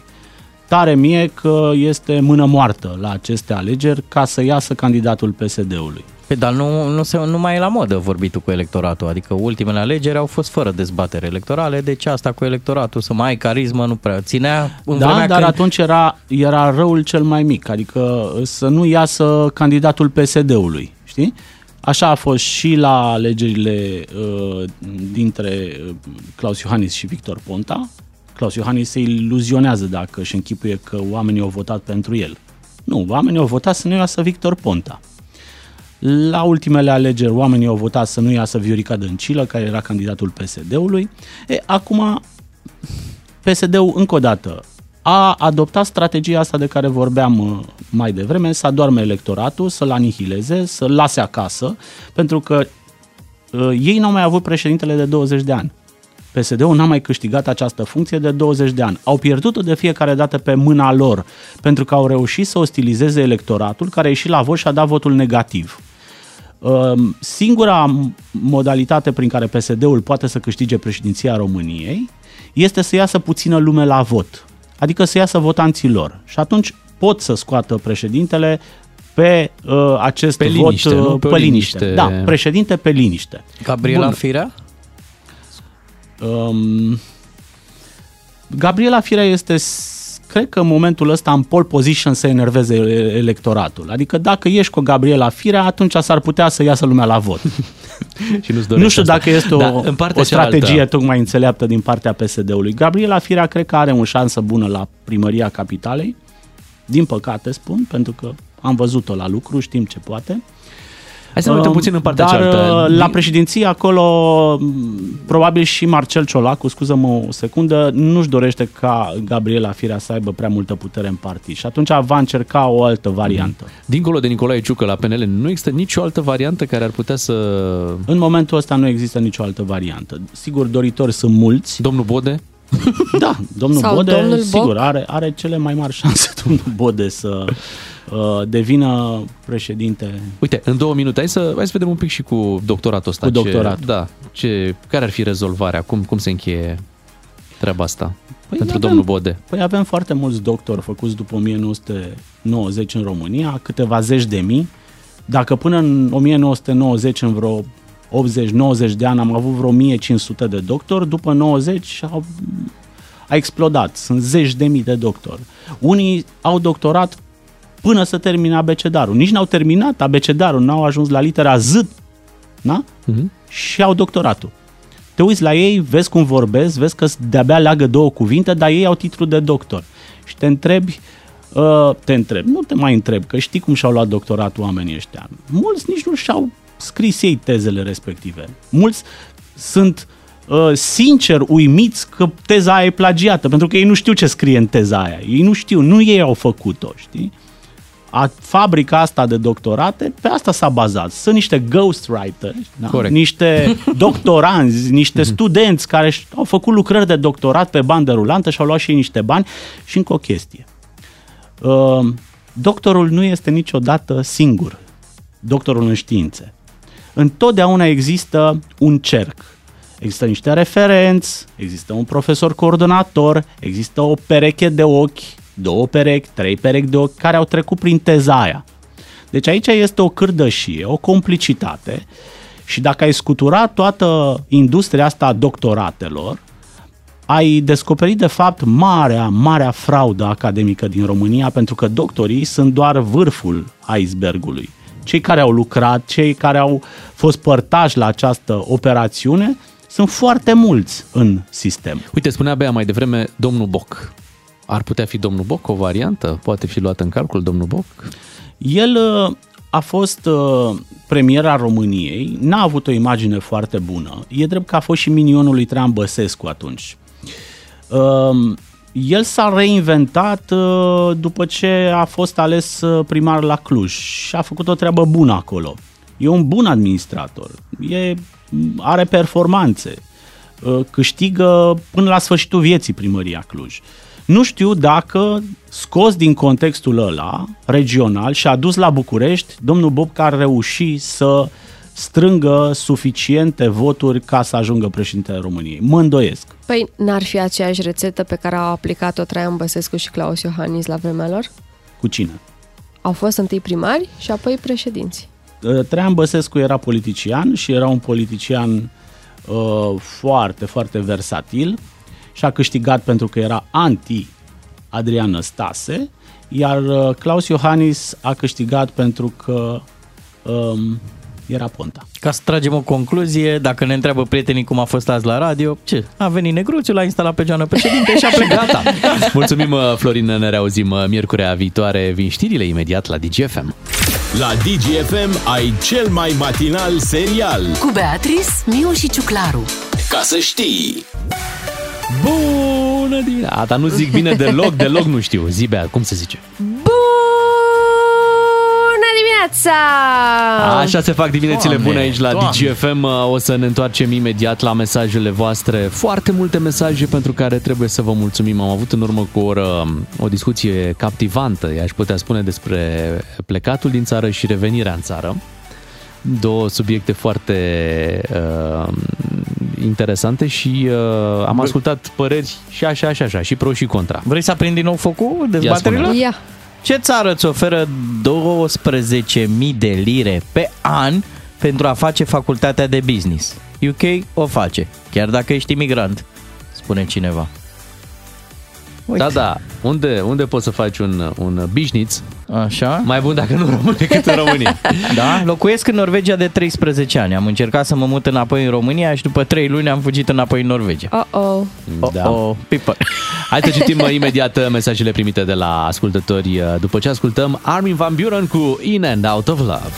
Tare mie că este mână moartă la aceste alegeri ca să iasă candidatul PSD-ului.
Pe, dar nu, nu, se, nu mai e la modă vorbitul cu electoratul, adică ultimele alegeri au fost fără dezbatere electorale, deci asta cu electoratul, să mai ai carismă, nu prea ținea în
da,
vremea
dar
când...
atunci era, era răul cel mai mic, adică să nu iasă candidatul PSD-ului, știi? Așa a fost și la alegerile uh, dintre uh, Claus Iohannis și Victor Ponta. Claus Iohannis se iluzionează dacă își închipuie că oamenii au votat pentru el. Nu, oamenii au votat să nu iasă Victor Ponta. La ultimele alegeri, oamenii au votat să nu iasă Viorica Dăncilă, care era candidatul PSD-ului. E, acum, PSD-ul, încă o dată, a adoptat strategia asta de care vorbeam uh, mai devreme, să adorme electoratul, să-l anihileze, să-l lase acasă, pentru că uh, ei n-au mai avut președintele de 20 de ani. PSD-ul n-a mai câștigat această funcție de 20 de ani. Au pierdut-o de fiecare dată pe mâna lor, pentru că au reușit să ostilizeze electoratul, care a ieșit la vot și a dat votul negativ. Um, Singura modalitate prin care PSD-ul poate să câștige președinția României este să iasă puțină lume la vot, adică să iasă votanții lor. Și atunci pot să scoată președintele pe uh, acest
Pe
vot
liniște,
uh,
nu? Pe
pe,
o
liniște.
liniște.
Da, președinte pe liniște.
Gabriela
Bun.
Firea?
Um, Gabriela Firea este, s- cred că în momentul ăsta în pole position să enerveze e- electoratul. Adică dacă ești cu Gabriela Firea, atunci s-ar putea să iasă lumea la vot.
și nu-ți
nu
dorești
știu
asta.
dacă este o,
Da, în partea
o strategie
cealaltă-
tocmai înțeleaptă din partea PSD-ului. Gabriela Firea cred că are o șansă bună la primăria capitalei. Din păcate spun, pentru că am văzut-o la lucru, știm ce poate.
Hai să ne uităm puțin în partea
Dar
cealaltă.
uh, la președinție acolo m, probabil și Marcel Ciolacu, scuză-mă o secundă, nu-și dorește ca Gabriela Firea să aibă prea multă putere în partid și atunci va încerca o altă variantă.
Dincolo de Nicolae Ciucă la PNL, nu există nicio altă variantă care ar putea să...
În momentul ăsta nu există nicio altă variantă. Sigur, doritori sunt mulți.
Domnul Bode?
Da, domnul
Sau
Bode,
domnul Boc?
sigur, are, are cele mai mari șanse domnul Bode să uh, devină președinte.
Uite, în două minute, hai să, hai să vedem un pic și cu doctoratul ăsta.
Cu
ce-
doctoratul.
Da. Ce, care ar fi rezolvarea? Cum, cum se încheie treaba asta
Păi
pentru
avem-
domnul Bode?
Păi avem foarte mulți doctori făcuți după 1990 în România, câteva zeci de mii. Dacă până în 1990, în vreo 80-90 de ani, am avut vreo 1500 de doctori, după 90 au, a explodat. Sunt zeci de mii de doctori. Unii au doctorat până să termine abecedarul. Nici n-au terminat abecedarul, n-au ajuns la litera Z, da?
Mhm.
și au doctoratul. Te uiți la ei, vezi cum vorbesc, vezi că de-abia leagă două cuvinte, dar ei au titlu de doctor. Și te întrebi, uh, te întrebi, nu te mai întrebi, că știi cum și-au luat doctoratul oamenii ăștia. Mulți nici nu și-au scris ei tezele respective. Mulți sunt uh, sincer uimiți că teza aia e plagiată, pentru că ei nu știu ce scrie în teza aia. Ei nu știu, nu ei au făcut-o, știi? A, fabrica asta de doctorate, pe asta s-a bazat. Sunt niște ghostwriters, da?
Corect.
niște doctoranzi, niște studenți care și- au făcut lucrări de doctorat pe bandă rulantă și au luat și ei niște bani. Și încă o chestie. Uh, doctorul nu este niciodată singur. Doctorul în științe. Întotdeauna există un cerc. Există niște referenți, există un profesor coordonator, există o pereche de ochi, două perechi, trei perechi de ochi care au trecut prin teza aia. Deci aici este o cârdășie, o complicitate și dacă ai scutura toată industria asta a doctoratelor, ai descoperit de fapt marea, marea fraudă academică din România pentru că doctorii sunt doar vârful icebergului. Cei care au lucrat, cei care au fost părtași la această operațiune, sunt foarte mulți în sistem.
Uite, spunea Bea mai devreme domnul Boc. Ar putea fi domnul Boc o variantă? Poate fi luat în calcul domnul Boc?
El uh, a fost uh, premier al României, n-a avut o imagine foarte bună. E drept că a fost și minionul lui Traian Băsescu atunci. Uh, El s-a reinventat uh, după ce a fost ales uh, primar la Cluj și a făcut o treabă bună acolo. E un bun administrator, e, are performanțe, uh, câștigă până la sfârșitul vieții primăria Cluj. Nu știu dacă scos din contextul ăla regional și adus la București, domnul Bobca ar reuși să strângă suficiente voturi ca să ajungă președintele României. Mă îndoiesc.
Păi n-ar fi aceeași rețetă pe care au aplicat-o Traian Băsescu și Claus Iohannis la vremea lor?
Cu cine?
Au fost întâi primari și apoi președinți.
Uh, Traian Băsescu era politician și era un politician uh, foarte, foarte versatil și a câștigat pentru că era anti Adrian Năstase, iar uh, Claus Iohannis a câștigat pentru că um, era Ponta.
Ca să tragem o concluzie, dacă ne întreabă prietenii cum a fost azi la radio, ce? A venit negruțu, l-a instalat pe geană președinte și a plecat.
Gata. Mulțumim, uh, Florin, ne reauzim uh, miercurea viitoare. Vin știrile imediat la DGFM.
La DGFM ai cel mai matinal serial.
Cu Beatrice, Miu și Ciuclaru.
Ca să știi.
Bună dimineața! Dar nu zic bine deloc, deloc nu știu. Zi, Bea, cum se zice?
Bună dimineața!
Așa se fac diminețile
Doamne,
bune aici la
Doamne.
DGFM. O să ne întoarcem imediat la mesajele voastre. Foarte multe mesaje pentru care trebuie să vă mulțumim. Am avut în urmă cu o oră o discuție captivantă, aș putea spune, despre plecatul din țară și revenirea în țară. Două subiecte foarte uh, interesante și uh, am ascultat păreri și așa, și așa, și pro și contra.
Vrei să aprind din nou focul dezbaterilor?
spune.
Ia.
Ce țară îți oferă 12.000 de lire pe an pentru a face facultatea de business? UK o face, chiar dacă ești imigrant, spune cineva.
Da, da. Unde, unde poți să faci un, un business
Așa?
mai bun dacă nu rămâne decât în România?
Da, locuiesc în Norvegia de 13 ani. Am încercat să mă mut înapoi în România și după 3 luni am fugit înapoi în Norvegia.
Oh-oh.
Da.
Oh, people.
Hai să citim uh, imediat uh, mesajele primite de la ascultători uh, după ce ascultăm Armin Van Buren cu In and Out of Love.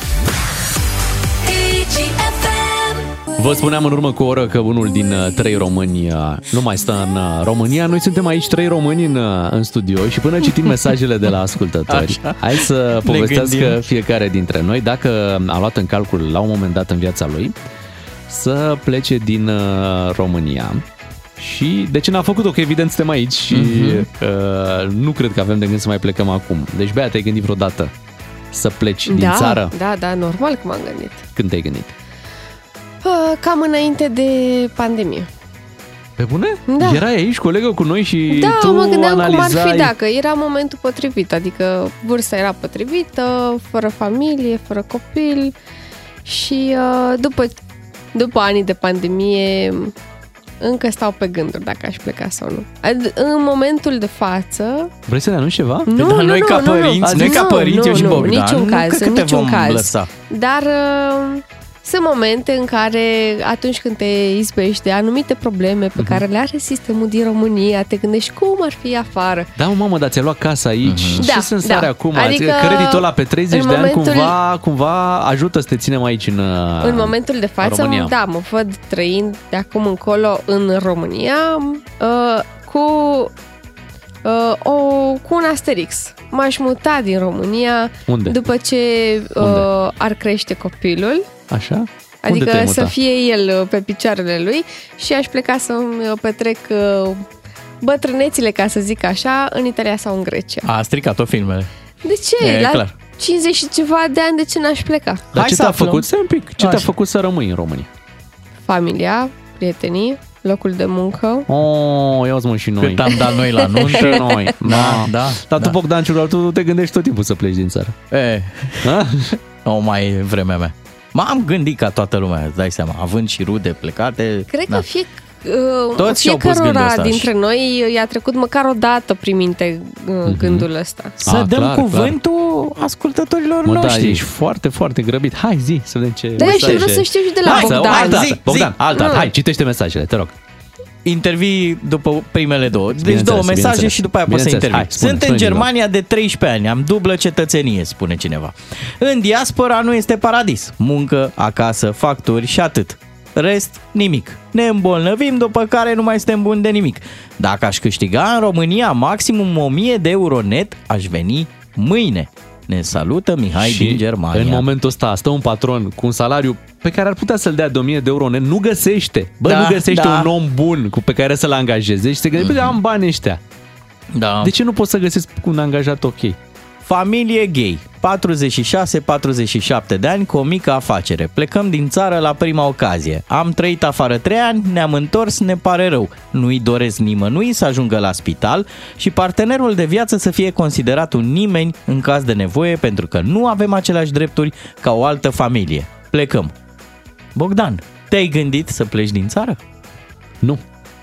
Vă spuneam în urmă cu o oră că unul din uh, trei români uh, nu mai stă în uh, România. Noi suntem aici trei români în, uh, în studio și până citim mesajele de la ascultători,
Așa.
hai să
Ne
povestească
gândim.
fiecare dintre noi dacă a luat în calcul la un moment dat în viața lui să plece din uh, România. Și de ce n-a făcut-o? Că evident suntem aici și
Mhm.
uh, nu cred că avem de gând să mai plecăm acum. Deci, Bea, te-ai gândit vreodată să pleci din
da,
țară?
Da, da, normal că m-am gândit.
Când te-ai gândit?
Uh, Cam înainte de pandemie.
Pe bune?
Da.
Erai aici, colegă, cu noi și
Da,
tu
mă gândeam
analizai...
cum ar fi dacă era momentul potrivit, adică vârsta era potrivită, fără familie, fără copil și uh, după, după anii de pandemie încă stau pe gânduri dacă aș pleca sau nu. Ad- În momentul de față...
Vrei să ne anunți ceva?
Nu,
Dar
nu,
noi
nu,
ca
nu, nu.
părinți, noi
Nu,
ca părinți,
nu,
eu și
nu,
Bogdan,
niciun
nu
caz,
cred că
în
te
niciun
vom
caz.
lăsa.
Dar uh, sunt momente în care atunci când te izbești de anumite probleme
Mhm.
pe care le are sistemul din România, te gândești cum ar fi afară.
Da, mă, mamă, dar ți-ai luat casa aici.
Mhm.
Ce
Da,
sens
da.
are acum?
Adică,
Creditul ăla pe 30
în
de ani
momentul-
cumva, cumva ajută să te ținem aici în uh,
În momentul de față,
România.
da, mă văd trăind de acum încolo în România uh, cu uh, o, cu un asterix. M-aș muta din România
Unde?
după ce
Unde?
uh, ar crește copilul.
Așa? Unde
Adică
te-ai
să
muta?
fie el uh, pe picioarele lui și aș pleca să-mi uh, petrec uh, bătrânețile, ca să zic așa, în Italia sau în Grecia.
A stricat-o filmele.
De ce?
E
La
clar.
50 și ceva de ani, de ce n-aș pleca?
Dar
Hai
ce
să
te-a
aflăm.
făcut? Stai un pic. Ce te-a
Așa.
făcut să rămâi în România?
Familia, prietenii, locul de muncă.
Oh, ia mă și noi.
Cât am dat noi la nuntă.
și noi.
Da, da.
Dar tu,
da.
Bogdan Ciurar, tu te gândești tot timpul să pleci din țară.
E,
Ha?
o mai e vremea mea. M-am gândit ca toată lumea, îți dai seama, având și rude plecate.
Cred
da.
că fie, uh,
Toți și-au pus gândul
fiecărora
ăsta și-
dintre noi i-a trecut măcar o dată prin minte uh,
Mhm.
gândul ăsta.
Să
Ah,
dăm
clar,
cuvântul ascultătorilor
Mă, da,
noștri.
ești foarte, foarte grăbit. Hai, zi, să vedem ce
Da, și
mesaje.
vreau să știu și de la
Hai, să-
Bogdan.
Altă
Zi,
dată. Bogdan,
zi.
altă dată.
Mm.
Hai, citește mesajele, te rog.
Intervii după primele două. Deci
Bineînțeles,
două mesaje
bineînțeles.
și după aia poți să
Bineînțeles.
intervii.
Hai, spune,
Sunt
spune
în
ceva.
Germania de 13 ani, am dublă cetățenie, spune cineva. În diaspora nu este paradis. Muncă, acasă, facturi și atât. Rest, nimic. Ne îmbolnăvim, după care nu mai suntem buni de nimic. Dacă aș câștiga în România maximum 1000 de euro net, aș veni mâine. Ne salută Mihai
și
din Germania.
în momentul ăsta stă un patron cu un salariu pe care ar putea să-l dea de 1000 de euro net, nu găsește. Bă,
Da,
nu găsește
da.
un om bun cu pe care să-l angajeze și se gândește, mm-hmm. am bani ăștia.
Da.
De ce nu pot să găsesc un angajat ok?
Familie gay, 46-47 de ani cu o mică afacere. Plecăm din țară la prima ocazie. Am trăit afară 3 ani, ne-am întors, ne pare rău. Nu-i doresc nimănui să ajungă la spital și partenerul de viață să fie considerat un nimeni în caz de nevoie pentru că nu avem aceleași drepturi ca o altă familie. Plecăm. Bogdan, te-ai gândit să pleci din țară?
Nu.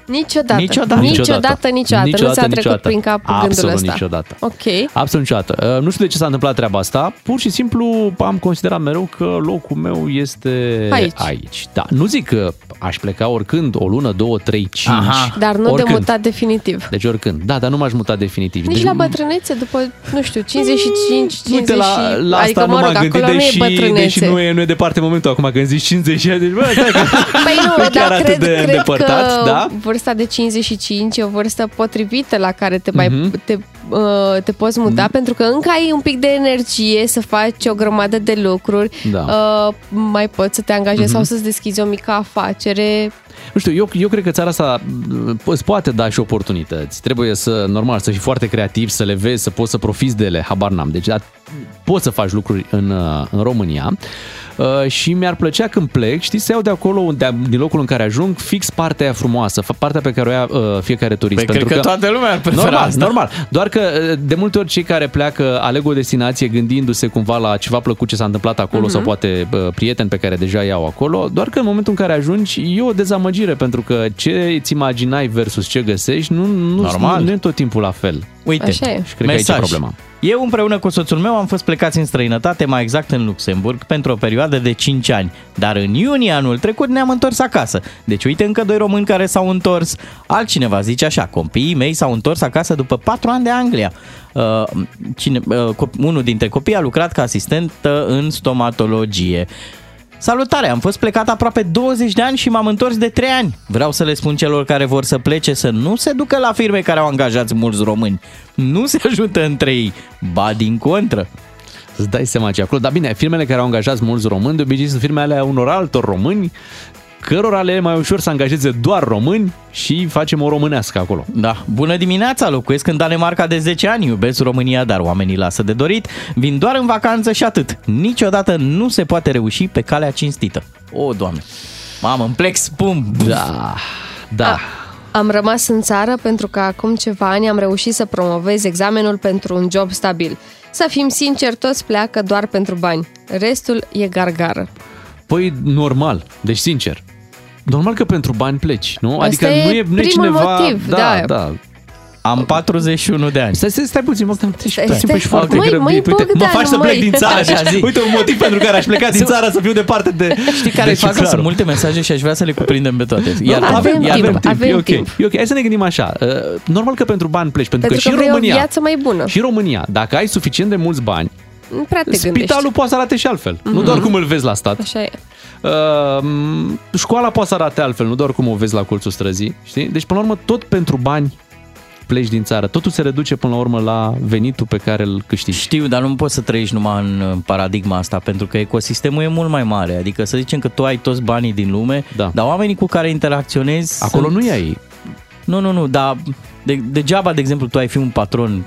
Niciodată.
Niciodată.
Niciodată, niciodată. Nu ți-a trecut prin cap
Absolut
gândul ăsta.
niciodată.
Ok.
Absolut niciodată. Uh, Nu știu de ce s-a întâmplat treaba asta. Pur și simplu am considerat mereu că locul meu este
Aici.
aici. Da, nu zic că aș pleca oricând, o lună, două, trei, cinci.
Aha.
Dar nu
oricând.
de mutat definitiv.
Deci oricând. Da, dar nu m-aș muta definitiv.
Nici
deci,
la bătrânețe, după, nu știu, 55, 50
Uite, la, la
adică,
asta
mă
nu
rog,
m-am gândit,
acolo nu e
deși,
bătrânețe.
deși nu, e, nu e departe momentul acum când zici 50 deci bă, stai că...
Păi nu,
chiar
dar
atât
cred,
de
cred
îndepărtat,
că
da?
Vârsta de 55 e o vârstă potrivită la care te, mai,
Mhm.
te, uh, te poți muta, pentru că încă ai un pic de energie să faci o grămadă de lucruri,
Da.
uh, mai poți să te angajezi
Mhm.
sau să-ți deschizi o mică afacere.
Nu știu, eu, eu cred că țara asta m, îți poate da și oportunități. Trebuie să, normal, să fii foarte creativ, să le vezi, să poți să profiți de ele, habar n-am. Deci da, poți să faci lucruri în, uh, în România uh, și mi-ar plăcea când plec, știți, să iau de acolo, de, din locul în care ajung, fix partea aia frumoasă, fa- partea pe care o ia uh, fiecare turist.
Păi cred că toată lumea ar prefera
normal,
asta.
normal. Doar că uh, de multe ori cei care pleacă aleg o destinație gândindu-se cumva la ceva plăcut ce s-a întâmplat acolo
Mhm.
sau poate uh, prieteni pe care deja iau acolo, doar că în momentul în care ajungi e o dezamăgire pentru că ce îți imaginai versus ce găsești nu, nu,
Normal.
nu, nu e tot timpul la fel.
Uite,
Așa e.
Și cred că aici e problema.
Eu împreună cu soțul meu am fost plecați în străinătate, mai exact în Luxemburg, pentru o perioadă de 5 ani. Dar în iunie anul trecut ne-am întors acasă. Deci uite încă doi români care s-au întors. Altcineva zice așa, copiii mei s-au întors acasă după 4 ani de Anglia. Uh, cine, uh, cop- unul dintre copii a lucrat ca asistent uh, în stomatologie. Salutare, am fost plecat aproape 20 de ani și m-am întors de 3 ani. Vreau să le spun celor care vor să plece să nu se ducă la firme care au angajați mulți români. Nu se ajută între ei, ba din contră.
Îți dai seama ce e acolo. Dar bine, firmele care au angajat mulți români, de obicei sunt firmele ale unor altor români, cărora le e mai ușor să angajeze doar români și facem o românească acolo.
Da, bună dimineața, locuiesc în Danemarca de 10 ani, iubesc România, dar oamenii lasă de dorit, vin doar în vacanță și atât. Niciodată nu se poate reuși pe calea cinstită. O, Doamne, mamă, îmi plec spum.
Da, da.
Am rămas în țară pentru că acum ceva ani am reușit să promovez examenul pentru un job stabil. Să fim sinceri, toți pleacă doar pentru bani. Restul e gargară.
Păi, normal, deci sincer. Normal că pentru bani pleci, nu?
Asta
adică
e
nu e, nu e
primul
cineva...
motiv,
da,
da.
da.
Am 41 de ani.
Stai, stai, stai puțin, mă, stai,
Stai,
puțin,
stai.
ești foarte
Măi,
grăbit.
măi,
Uite, mă
Bogdan,
faci să plec
măi.
din țară.
Așa,
Deci,
zi.
uite un motiv pentru care aș pleca din țară să fiu departe de
Știi care e
de
faza?
Ciuclaru.
Sunt multe mesaje și aș vrea să le cuprindem pe toate.
Iar,
avem
avem,
timp,
avem timp,
avem
e ok.
timp.
E ok, hai să ne gândim așa. Uh, Normal că pentru bani pleci, pentru,
Pentru
că,
că
și în
vrei o
România,
viață mai bună.
și în România, dacă ai suficient de mulți bani,
Nu prea te gândești.
spitalul poate să arate și altfel. Nu
Mhm.
doar cum îl vezi la stat.
Așa e.
Uh, școala poate să arate altfel, nu doar cum o vezi la colțul străzii. Știi? Deci, până la urmă, tot pentru bani pleci din țară, totul se reduce până la urmă la venitul pe care îl câștigi.
Știu, dar nu poți să trăiești numai în paradigma asta, pentru că ecosistemul e mult mai mare. Adică să zicem că tu ai toți banii din lume, da. dar oamenii cu care interacționezi...
Acolo
sunt...
nu ai.
Nu, nu, nu, dar de, degeaba, de exemplu, tu ai fi un patron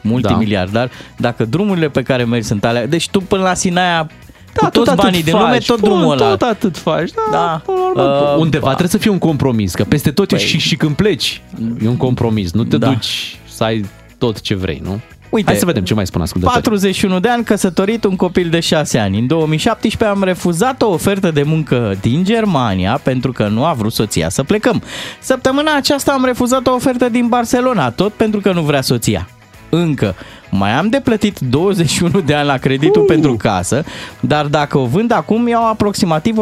multimiliardar, da. dacă drumurile pe care mergi sunt alea... Deci tu până la Sinaia da, cu toți banii din lume, tot drumul ăla.
Tot atât faci, da.
Da.
Uh, Undeva trebuie să fie un compromis, că peste tot păi, și, și când pleci e un compromis. Nu te
Da.
duci să ai tot ce vrei, nu?
Uite,
Hai să vedem ce mai spun ascultătorii.
41 de ani, căsătorit, un copil de 6 ani. În 2017 am refuzat o ofertă de muncă din Germania pentru că nu a vrut soția să plecăm. Săptămâna aceasta am refuzat o ofertă din Barcelona, tot pentru că nu vrea soția. Încă. Mai am de plătit 21 de ani la creditul uh. pentru casă, dar dacă o vând acum iau aproximativ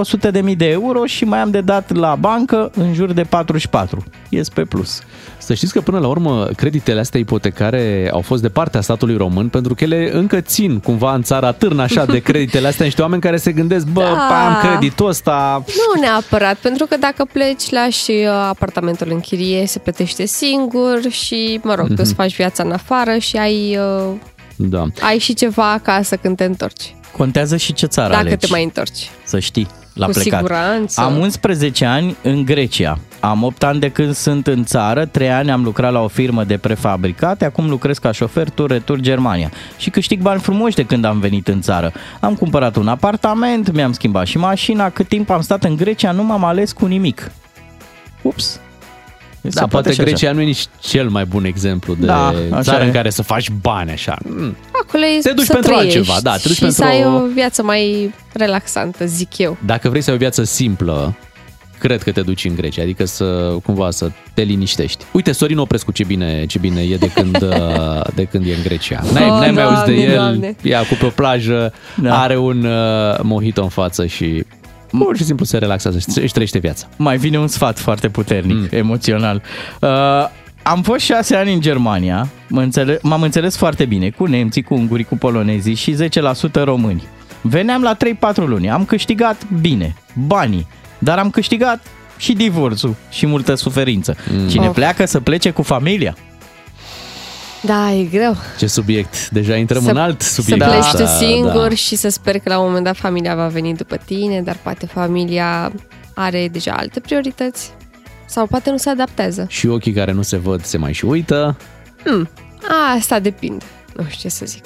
100.000 de euro și mai am de dat la bancă în jur de 44. Ies pe plus.
Să știți că până la urmă creditele astea ipotecare au fost de partea statului român pentru că ele încă țin cumva în țara târnă așa de creditele astea niște oameni care se gândesc, bă,
Da.
am creditul ăsta,
Nu neapărat, pentru că dacă pleci, lași uh, apartamentul în chirie, se plătește singur și, mă rog, tu
Mhm.
îți faci viața în afară și ai, uh,
da.
ai și ceva acasă când te întorci.
Contează și ce țară
dacă
alegi.
te mai întorci.
Să știi, la
Cu
plecat.
siguranță.
Am 11 ani în Grecia. Am 8 ani de când sunt în țară, 3 ani am lucrat la o firmă de prefabricate, acum lucrez ca șofer tur-retur Germania. Și câștig bani frumoși de când am venit în țară. Am cumpărat un apartament, mi-am schimbat și mașina, cât timp am stat în Grecia nu m-am ales cu nimic. Ups.
Da, poate
și așa.
Grecia nu e nici cel mai bun exemplu de
Da, așa
țară
e.
în care să faci bani așa. Mm.
Acolo e
Te duci
să
pentru
trăiești
altceva, da, te duci
și
pentru
să ai
o-
o viață mai relaxantă, zic eu.
Dacă vrei să ai o viață simplă, cred că te duci în Grecia, adică să cumva să te liniștești. Uite, Sorin Oprescu ce bine, ce bine e de când, uh, de când e în Grecia. N-ai,
Oh,
n-ai mai auzit de
Doamne,
el,
Doamne.
e acum pe o plajă, da. are un uh, mojito în față și pur și simplu se relaxează, și își trăiește viața.
Mai vine un sfat foarte puternic, mm. emoțional. Uh, am fost șase ani în Germania, mă înțele- m-am înțeles foarte bine cu nemții, cu ungurii, cu polonezii și 10% români. Veneam la 3-4 luni, am câștigat bine, banii, dar am câștigat și divorțul și multă suferință. Mm. Cine
Of.
pleacă să plece cu familia.
Da, e greu.
Ce subiect? Deja intrăm în alt
Să
subiect.
pleci
ăsta,
tu singur
da.
și să sper că la un moment dat familia va veni după tine, dar poate familia are deja alte priorități sau poate nu se adaptează.
Și ochii care nu se văd se mai și uită.
Hmm. A, asta depinde. Nu știu ce să zic.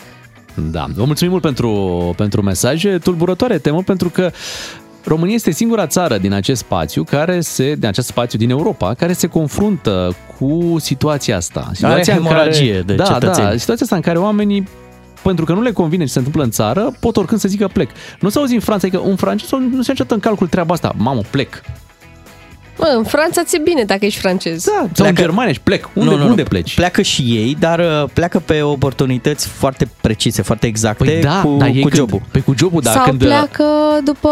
Da, vă mulțumim mult pentru, pentru mesaje. Tulburătoare temă pentru că România este singura țară din acest spațiu care se, din acest spațiu din Europa, care se confruntă cu situația asta. Situația
hemoragie de
da,
cetățeni.
Da, situația asta în care oamenii pentru că nu le convine ce se întâmplă în țară, pot oricând să zică plec. Nu se auzi în Franța, adică un francez nu se încetă în calcul treaba asta. Mamă, plec.
Mă, în Franța ți-e bine dacă ești francez.
Da, sau în Germania și plec. Unde, unde pleci?
Pleacă și ei, dar uh, pleacă pe oportunități foarte precise, foarte exacte
Păi da,
cu,
dar ei
cu
când-
jobul.
Pe cu jobul, da,
sau
când...
pleacă după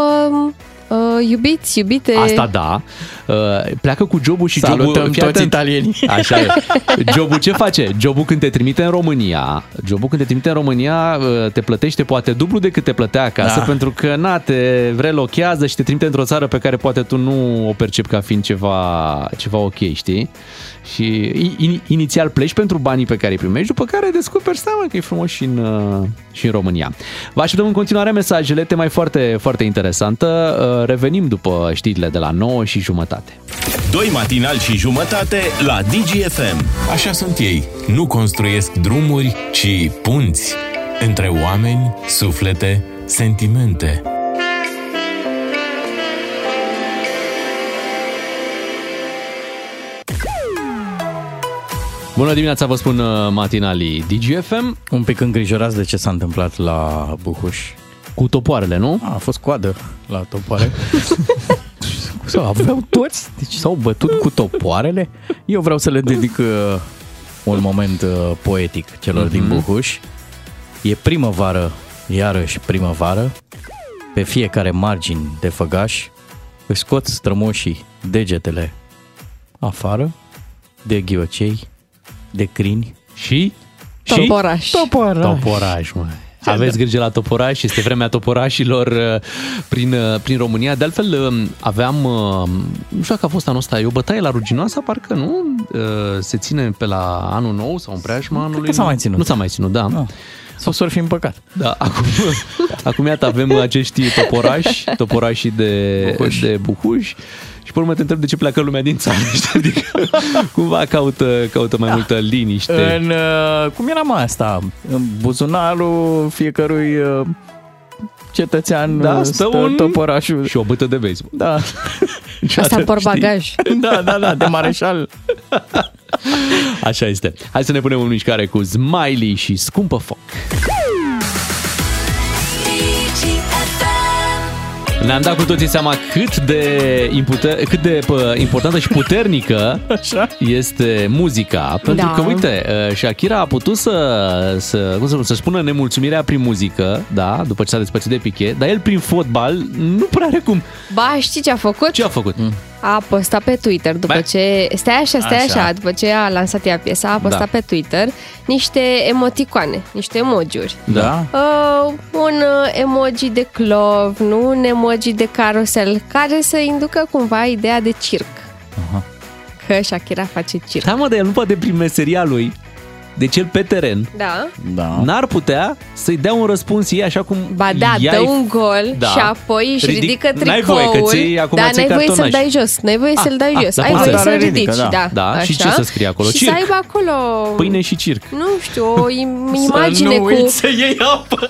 uh, iubiți, iubite.
Asta da. Uh, pleacă cu jobul și
Salutăm
jobul... fii
toți
atent.
italienii.
Așa e. Jobul ce face? Jobul când te trimite în România, jobul când te trimite în România uh, te plătește poate dublu decât te plătea acasă
Da.
pentru că na, te relochează și te trimite într-o țară pe care poate tu nu o percepi ca fiind ceva, ceva ok, știi? Și in, inițial pleci pentru banii pe care îi primești, după care descoperi seama că e frumos și în, uh, și în România. Vă așteptăm în continuare mesajele, tema e foarte, foarte interesantă. Uh, Revenim după știrile de la 9 și jumătate.
Doi matinali și jumătate la DGFM. Așa sunt ei. Nu construiesc drumuri, ci punți între oameni, suflete, sentimente.
Bună dimineața, vă spun uh, matinalii DGFM.
Un pic îngrijorați de ce s-a întâmplat la Buhuș.
Cu topoarele, nu?
A, a fost coadă la topoare. Sau aveau toți? Deci s-au bătut cu topoarele? Eu vreau să le dedic uh, un moment uh, poetic celor din
Mhm.
Buhuș. E primăvară, iarăși primăvară. Pe fiecare margini de făgaș își scot strămoșii degetele afară de ghiocei, de crini
și
Toporaș.
Toporaș.
Toporaș, mă. Aveți grijă la toporași, este vremea toporașilor uh, prin, uh, prin România. De altfel, um, aveam, uh, nu știu dacă a fost anul ăsta, e o bătaie la Ruginoasa, parcă nu? Se ține pe la anul nou sau în preajma anului?
că s-a mai ținut.
Nu s-a mai ținut, da.
Ah. Sau s-or fi împăcat.
Da, acum, acum iată avem acești toporași, toporașii de Buhuș. de Buhuș și pe urmă te întreb de ce pleacă lumea din țară. știi? Adică cumva caută, caută mai multă liniște.
În, uh, cum era mai asta? În buzunarul fiecărui uh, cetățean
Da,
uh,
stă un-
toporașul.
Și o bâtă de baseball.
Da.
Asta por bagaj.
Da, da, da, de mareșal.
Așa este. Hai să ne punem în mișcare cu Smiley și Scumpă Foc. Ne-am dat cu toții seama cât de, impute- cât de pă, importantă și puternică
Așa.
este muzica. Pentru
Da.
că, uite, uh, Shakira a putut să, să, cum să, spun, să spună nemulțumirea prin muzică, da, după ce s-a despărțit de Piqué, dar el prin fotbal nu prea are cum.
Ba, știi ce a făcut?
Ce a făcut? Mm.
A postat pe Twitter după
Ba-
ce... Stai așa, stai așa.
Așa.
După ce a lansat ea piesa, a postat
Da.
pe Twitter niște emoticoane, niște emojiuri.
Da.
Uh, un uh, emoji de clov, nu un emoji de carusel, care să inducă cumva ideea de circ.
Aha.
Că Shakira face circ.
Da, mă, dar el nu poate prin meseria lui, deci el pe teren,
Da?
Da.
n-ar putea să-i dea un răspuns ei așa cum
Ba da,
ea
dă
îi-
un gol
Da.
și apoi își
Ridic-
ridică
n-ai
tricoul.
voie, că ți-ai- acum
da,
ți-ai
n-ai voie să-l
cartonaj.
dai jos. N-ai voie să-l dai jos.
da,
Ai
poți
voie
să-
să-l
ridică,
ridici,
da.
da.
Da, și
așa.
ce să scrie acolo?
Și
Circ.
să aibă acolo...
Pâine și circ.
Nu știu, o im- imagine
să nu
cu...
uiți să iei apă.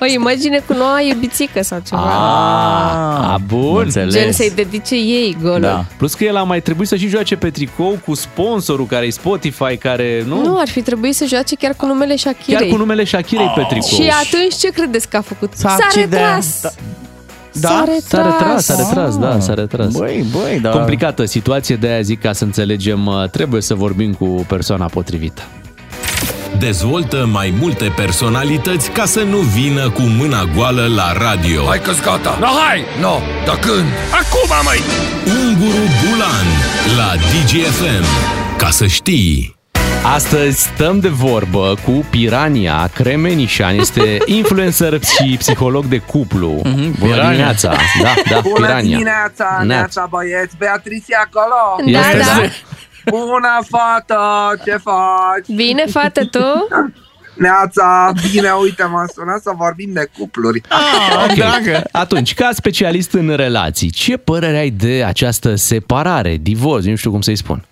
O imagine cu noua iubițică sau ceva.
Ah, a, bun.
Înțeles.
Gen să-i dedice ei golul.
Da.
Plus că el a mai trebuit să și joace pe tricou cu sponsorul care e Spotify, care nu...
Nu, ar fi trebuit să joace chiar cu numele Shakirei.
chiar cu numele Shakirei pe tricou.
Și atunci ce credeți că a făcut?
S-a
S-a
accident-
retras.
Da.
S-a retras.
S-a retras, s-a retras, da, s-a retras.
Băi, băi, da.
Complicată situație, de aia zic ca să înțelegem, uh, trebuie să vorbim cu persoana potrivită.
Dezvoltă mai multe personalități ca să nu vină cu mâna goală la radio.
Hai că gata. No, hai! No, dar când? Acum, măi!
Unguru Bulan la DGFM. Ca să știi.
Astăzi stăm de vorbă cu Pirania Cremenișan, este influencer și psiholog de cuplu. Bună
Pirania.
dimineața! Da, da,
Bună
Pirania.
dimineața,
Neața.
neața băieți, Beatrice e acolo?
Da,
Este,
da.
Bună fată, ce faci?
Bine, fată, tu?
Neața, bine, uite, m-am sunat să vorbim de cupluri.
Ah,
Ok.
dragă.
Atunci, ca specialist în relații, ce părere ai de această separare, divorț, nu știu cum să-i spun?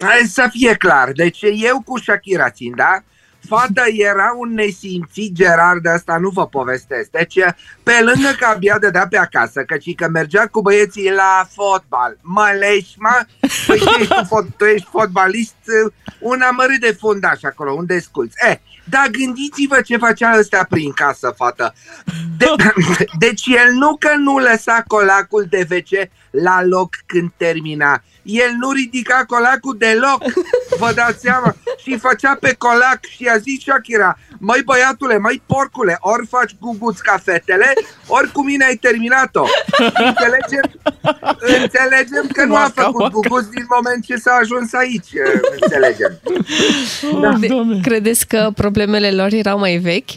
Hai să fie clar, deci eu cu Shakira țin, da? Fata era un nesimțit Gerard de asta, nu vă povestesc. Deci, pe lângă că abia dădea pe acasă, căci că mergea cu băieții la fotbal. Mă leși, mă? Păi tu ești, un fot, tu ești fotbalist, un amărât de fundaș acolo, unde sculți. Eh, dar gândiți-vă ce facea ăsta prin casă, fată. De, deci el nu că nu lăsa colacul de WC la loc când termina. El nu ridica colacul deloc, vă dați seama, și făcea pe colac și a zis Shakira, măi băiatule, măi porcule, ori faci guguți ca fetele, ori cu mine ai terminat-o. Înțelegem, înțelegem că nu a
Maca,
făcut
maca.
guguți din moment ce s-a ajuns aici, înțelegem.
De- Credeți că problemele lor erau mai vechi?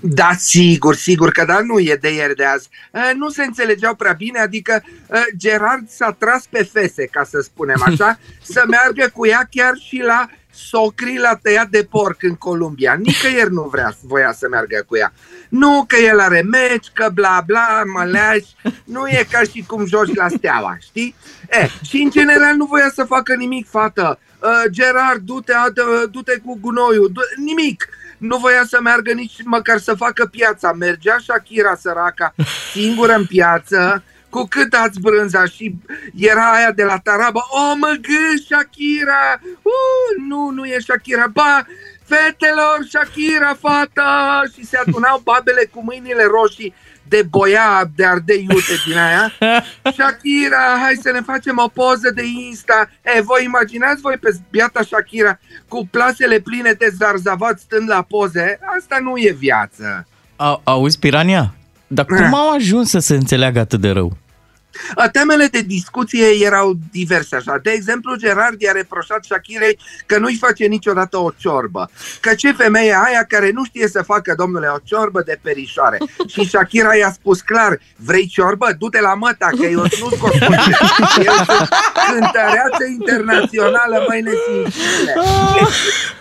Da, sigur, sigur că da, nu e de ieri de azi. Uh, Nu se înțelegeau prea bine, adică uh, Gerard s-a tras pe fese, ca să spunem așa, să meargă cu ea chiar și la socrii la tăiat de porc în Columbia. Nicăieri nu vrea, voia să meargă cu ea. Nu că el are meci, că bla bla, măleaș, nu e ca și cum joci la steaua, știi? E, și în general nu voia să facă nimic, fată. Uh, Gerard, du-te, adă- du-te cu gunoiul, du- nimic. Nu voia să meargă nici măcar să facă piața. Mergea Shakira săraca singură în piață, cu cât ați brânza și era aia de la Taraba. O, mă gâ, Shakira! Uh, nu, nu e Shakira. Ba, fetelor, Shakira, fata! Și se adunau babele cu mâinile roșii de boia, de ardei iute din aia. Shakira, hai să ne facem o poză de Insta. E, voi imaginați voi pe biata Shakira cu plasele pline de zarzavat stând la poze? Asta nu e viață.
A, auzi, Pirania? Dar cum au ajuns să se înțeleagă atât de rău?
Uh, Temele de discuție erau diverse așa. De exemplu, Gerard i-a reproșat Shakirei că nu-i face niciodată o ciorbă. Că ce femeie aia care nu știe să facă, domnule, o ciorbă de perișoare. Și Shakira i-a spus clar, vrei ciorbă? Du-te la măta, că eu nu scot Eu sunt cântăreață internațională, mai nesimțire.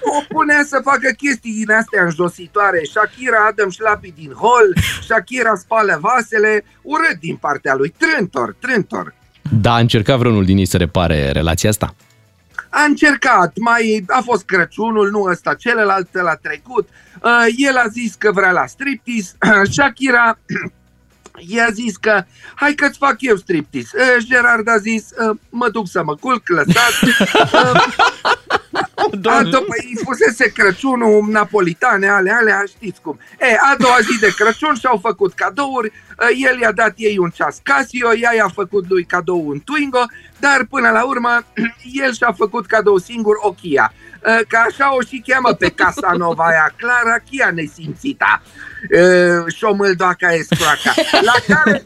O punea să facă chestii din astea înjositoare. Shakira Adam șlapi din hol, Shakira spală vasele, urât din partea lui, trântor, trântor.
Da, a încercat vreunul din ei să repare relația asta?
A încercat, mai a fost Crăciunul, nu ăsta, celălalt l-a trecut. Uh, el a zis că vrea la striptease, Shakira i-a zis că hai că-ți fac eu striptease. Uh, Gerard a zis, uh, mă duc să mă culc, lăsați. Uh, a, după, îi fusese Crăciunul napolitane, alea, alea, știți cum. E, a doua zi de Crăciun și-au făcut cadouri, uh, el i-a dat ei un ceas Casio, ea i-a făcut lui cadou un Twingo, dar până la urmă el și-a făcut cadou singur o Kia. Uh, Că așa o și cheamă pe Casanova aia, Clara Chia nesimțita. Uh, Șomâldoaca escroaca. La care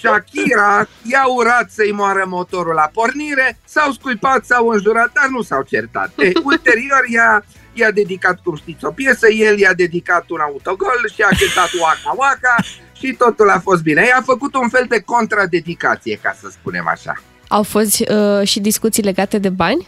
Shakira i-a urat să-i moară motorul la pornire, s-au scuipat, s-au înjurat, dar nu s-au certat. E, ulterior i-a, i-a dedicat, cum știți, o piesă, el i-a dedicat un autogol și a cântat Waka Waka și totul a fost bine. I-a făcut un fel de contradedicație, ca să spunem așa.
Au fost uh, și discuții legate de bani?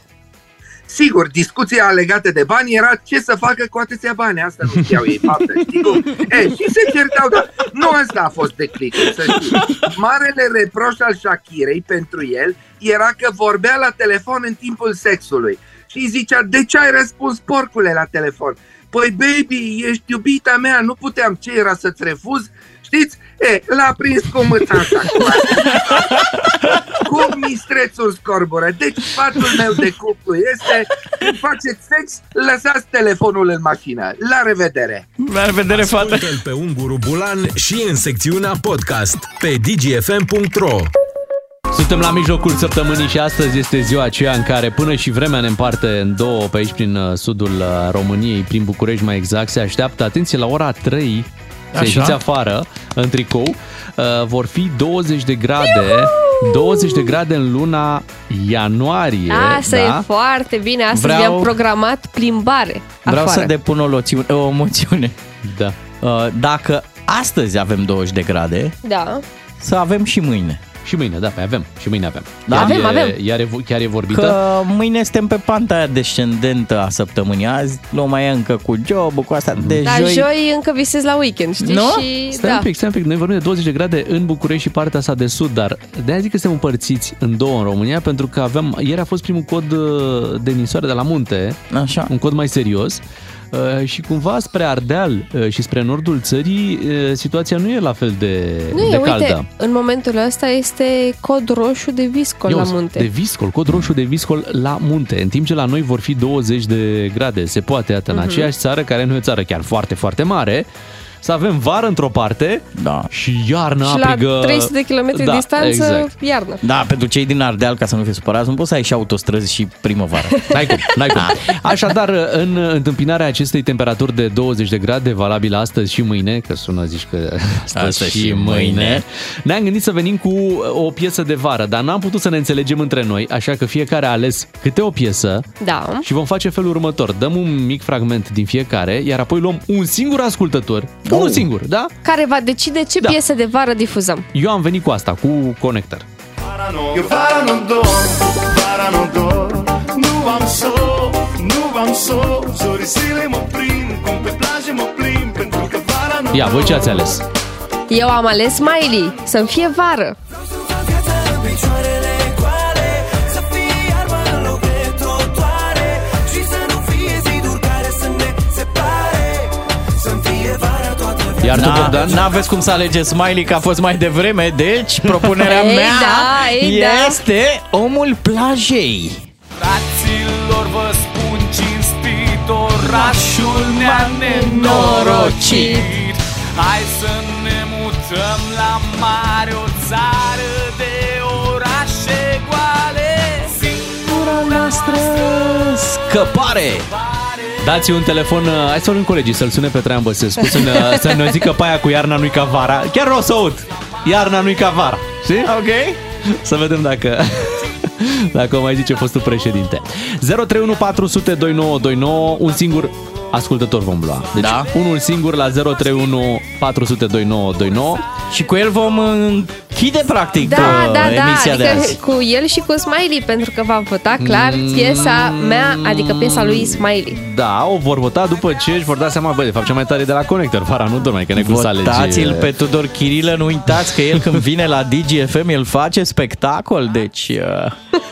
Sigur, discuția legată de bani era ce să facă cu atâția bani. Asta nu știau ei faptă, știi cum? E, și se certau, dar nu asta a fost declicul, să știi. Marele reproș al Shakirei pentru el era că vorbea la telefon în timpul sexului. Și îi zicea, de ce ai răspuns porcule la telefon? Păi, baby, ești iubita mea, nu puteam, ce era să-ți refuz? Știți? E, l-a prins cu mâța așa. Cu, cu mistrețul scorbură. Deci sfatul meu de cuplu este când faceți sex, lăsați telefonul în mașină. La revedere!
La revedere, fată!
Ascultă-l pe Unguru Bulan și în secțiunea podcast pe dgfm.ro
Suntem la mijlocul săptămânii și astăzi este ziua aceea în care până și vremea ne împarte în două pe aici prin uh, sudul uh, României, prin București mai exact. Se așteaptă, atenție, la ora 3 să
Așa.
ieșiți afară în tricou. Uh, vor fi 20 de grade, 20 de grade în luna ianuarie.
Asta
da?
e foarte bine. Astăzi
Vreau-
mi-am programat plimbare
Vreau
afară.
să depun o, loțiune, o moțiune.
Da.
Uh, Dacă astăzi avem 20 de grade,
Da.
să avem și mâine.
Și mâine, da, pe avem. Și mâine avem.
Da?
Chiar
Avem,
e,
avem.
Iar e, chiar e vorbită?
Că mâine suntem pe panta aia descendentă a săptămânii. Azi nu mai e încă cu job cu asta. De
Dar
joi...
joi încă visez la weekend, știi?
Nu?
Și,
Stai
da.
un pic, stai un pic. Noi vorbim de 20 de grade în București și partea asta de sud, dar de-aia zic că suntem împărțiți în două în România, pentru că avem, ieri a fost primul cod uh, de nisoare de la munte,
Așa.
un cod mai serios, uh, și cumva spre Ardeal uh, și spre nordul țării, uh, situația nu e la fel de,
Nu e,
de
uite,
caldă.
în momentul ăsta este cod roșu de viscol la
Ios,
munte.
De viscol, cod roșu de viscol la munte, în timp ce la noi vor fi 20 de grade. Se poate, iată, în
Mhm.
aceeași țară, care nu e o țară chiar foarte, foarte mare, să avem vară într-o parte
Da.
și iarnă
și la
aprigă...
300 de kilometri
Da,
distanță,
exact.
iarnă.
Da, pentru cei din Ardeal, ca să nu fie supărați, nu poți să ai și autostrăzi și primăvară.
N-ai cum, n-ai cum. Așadar, în întâmpinarea acestei temperaturi de 20 de grade, valabilă astăzi și mâine, că sună zici că astăzi,
Astăzi
și
și
mâine,
mâine,
ne-am gândit să venim cu o piesă de vară, dar n-am putut să ne înțelegem între noi, așa că fiecare a ales câte o piesă
Da.
și vom face felul următor. Dăm un mic fragment din fiecare, iar apoi luăm un singur ascultător,
Oh.
unul singur, da?
Care va decide ce
Da.
piese de vară difuzăm.
Eu am venit cu asta, cu Connector.
Eu vara nu dorm, vara nu dorm Nu am somn, nu am somn Zorisile mă prind, cum pe plajă mă plimb Pentru că vara nu
Ia, voi ce ați ales?
Eu am ales Smiley, să-mi fie vară.
picioarele goale
Iar tu,
Da,
Bogdan?
N-aveți cum să alegeți Smiley, că a fost mai devreme, deci propunerea
Ei,
mea
da, ei, da.
este Omul plajei.
Fraților vă spun cinstit Orașul ne-a nenorocit Hai să ne mutăm la mare O țară de orașe goale Singura noastră
Scăpare!
Dați un telefon, uh, hai să vorbim colegii, să-l sune pe Traian Băsescu, să ne, să ne zică pe aia cu iarna nu-i ca vara. Chiar o să aud! Iarna nu-i ca vara. Știi?
Ok.
Să vedem dacă... Dacă o mai zice fostul președinte. 031 400 2929, un singur ascultător vom lua. Deci
Da.
unul singur la 031 400 2929.
Și cu el vom închide practic
Da,
uh,
da, da,
emisia de
adică
azi.
cu el și cu Smiley, pentru că va vota clar piesa mea, adică piesa lui Smiley.
Da, o vor vota după ce își vor da seama, bă, de fapt, cea mai tare e de la Connector. Vara nu dorme, că ne cum să alegi.
Votați-l pe Tudor Chirilă, nu uitați că el când vine la DGFM, el face spectacol, deci... Uh...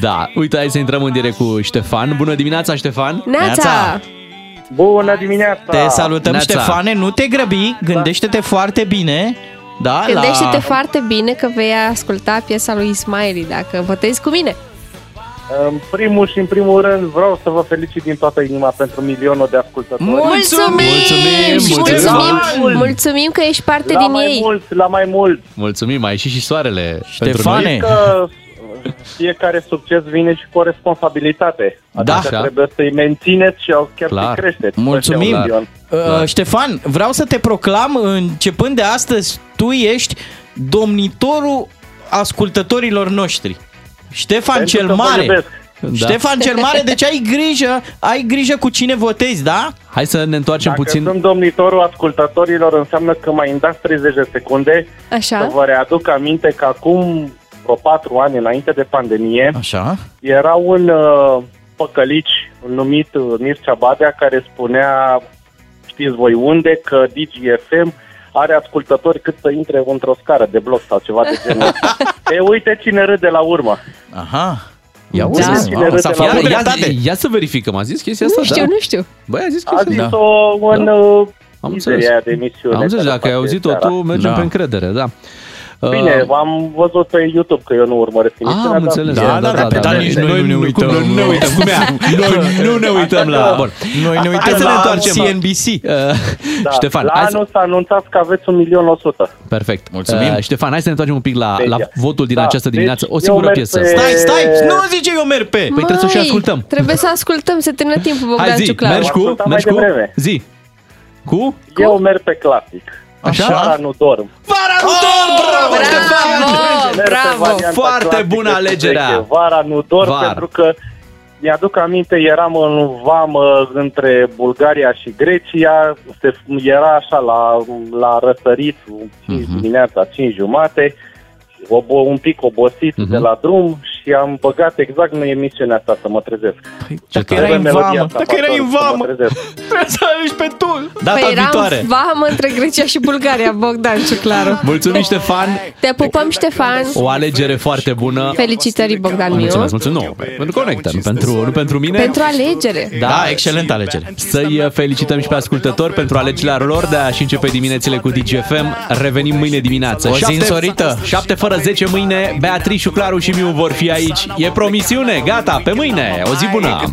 Da, uite, hai să intrăm în direct cu Ștefan. Bună dimineața, Ștefan!
Neața!
Bună dimineața!
Te salutăm,
Neața.
Ștefane, nu te grăbi, gândește-te foarte bine. Da,
Gândește-te
la...
foarte bine că vei asculta piesa lui Smiley dacă votezi cu mine.
În primul și în primul rând vreau să vă felicit din toată inima pentru milionul de ascultători.
Mulțumim!
Mulțumim!
Mulțumim!
Mulțumim!
Mulțumim că ești parte
La
din
mai
ei.
mulți, la mai mulți.
Mulțumim, mai ieșit și soarele pentru
Ștefane.
noi.
Că fiecare succes vine și cu o responsabilitate.
Da.
Adică
Așa.
trebuie să-i mențineți și chiar
Clar.
să-i creșteți.
Mulțumim.
Ăștia un milion.
Uh, Ștefan, vreau să te proclam, începând de astăzi, tu ești domnitorul ascultătorilor noștri. Ștefan
Pentru
cel
că vă
Mare.
iubesc.
Da.
Ștefan cel Mare, deci ai grijă, ai grijă cu cine votezi, da?
Hai să ne întoarcem
Dacă
puțin.
sunt domnitorul ascultătorilor, înseamnă că mai îmi dați 30 de secunde să
Așa?
vă readuc aminte că acum vreo 4 ani înainte de pandemie
Așa.
era un uh, păcălici numit uh, Mircea Badea care spunea, știți voi unde, că DGFM are ascultători cât să intre într-o scară de bloc sau ceva de genul. e, uite cine râde la urmă.
Aha. Ia
Da.
uite,
Cine
mamă,
râde
s-a
la
făcut
Ia,
urmă.
ia,
dreptate.
ia să verificăm, a zis chestia asta?
Nu știu,
da?
nu știu.
Băi, a zis
A
chestia
zis-o
asta.
în
Da.
uh,
Am
mizeria
înțeles.
aia de emisiune.
Am înțeles,
care
dacă ai
face
auzit-o
seara.
tu, mergem
Da.
pe încredere, da.
Bine,
Uh,
am văzut pe YouTube că eu nu urmăresc
Ah,
emisiunea,
am
dar-
înțeles.
Da, da, da, pe dar nici noi nu ne uităm.
Cum, nu ne uităm, cum e? Noi nu ne uităm la... Bun.
Noi ne uităm
Hai să ne
la
întoarcem.
CNBC.
Uh,
Da.
Ștefan,
la
hai să...
anul să anunțați că aveți un milion o sută.
Perfect.
Mulțumim.
Uh, Ștefan, hai să ne întoarcem un pic la,
Deci,
la votul din
da,
această dimineață.
deci
O singură
eu merg
piesă.
pe-
Stai, stai, nu zice eu merg pe.
Păi trebuie să și
Măi,
ascultăm.
Trebuie să ascultăm, să termină timpul, Bogdan
Hai zi,
Ciuclaru.
mergi cu...
Ascultam
Mergi
mai
cu...
devreme.
Zi. Cu?
Eu merg pe clasic.
Așa?
Vara nu dorm.
Vara nu dorm! Bravo, Ștefan!
Bravo,
Merg pe
bravo!
varianta
Foarte
clasică
bună
și
alegerea.
veche. Vara nu dorm
Vara.
pentru că mi-aduc aminte, eram în vamă între Bulgaria și Grecia, se, era așa la, la răsărit, 5
Mhm.
dimineața, 5 jumate, obo, un pic obosit
Mhm.
de la drum și am băgat exact în emisiunea asta să mă trezesc.
Dacă
Trebuie
erai în
melodia
vamă,
asta,
dacă erai în
să mă
vamă,
trezesc.
trebuie să alegi pe tu.
Data
Păi eram
viitoare.
vamă între Grecia și Bulgaria, Bogdan Ciuclaru.
Mulțumim, Ștefan.
Te pupăm, Ștefan.
O alegere foarte bună.
Felicitări, Bogdan Miu.
Mulțumesc, mulțumesc. Nu, pentru Connector, nu pentru, nu pentru mine.
Pentru alegere.
Da, excelent alegere.
Să-i felicităm și pe ascultători pentru alegerea lor de a-și începe diminețile cu DGFM. Revenim mâine dimineață.
O zi însorită.
7 fără 10 mâine. Beatrice, Claru și Miu vor fi aici. E promisiune. Gata, pe mâine. O zi bună.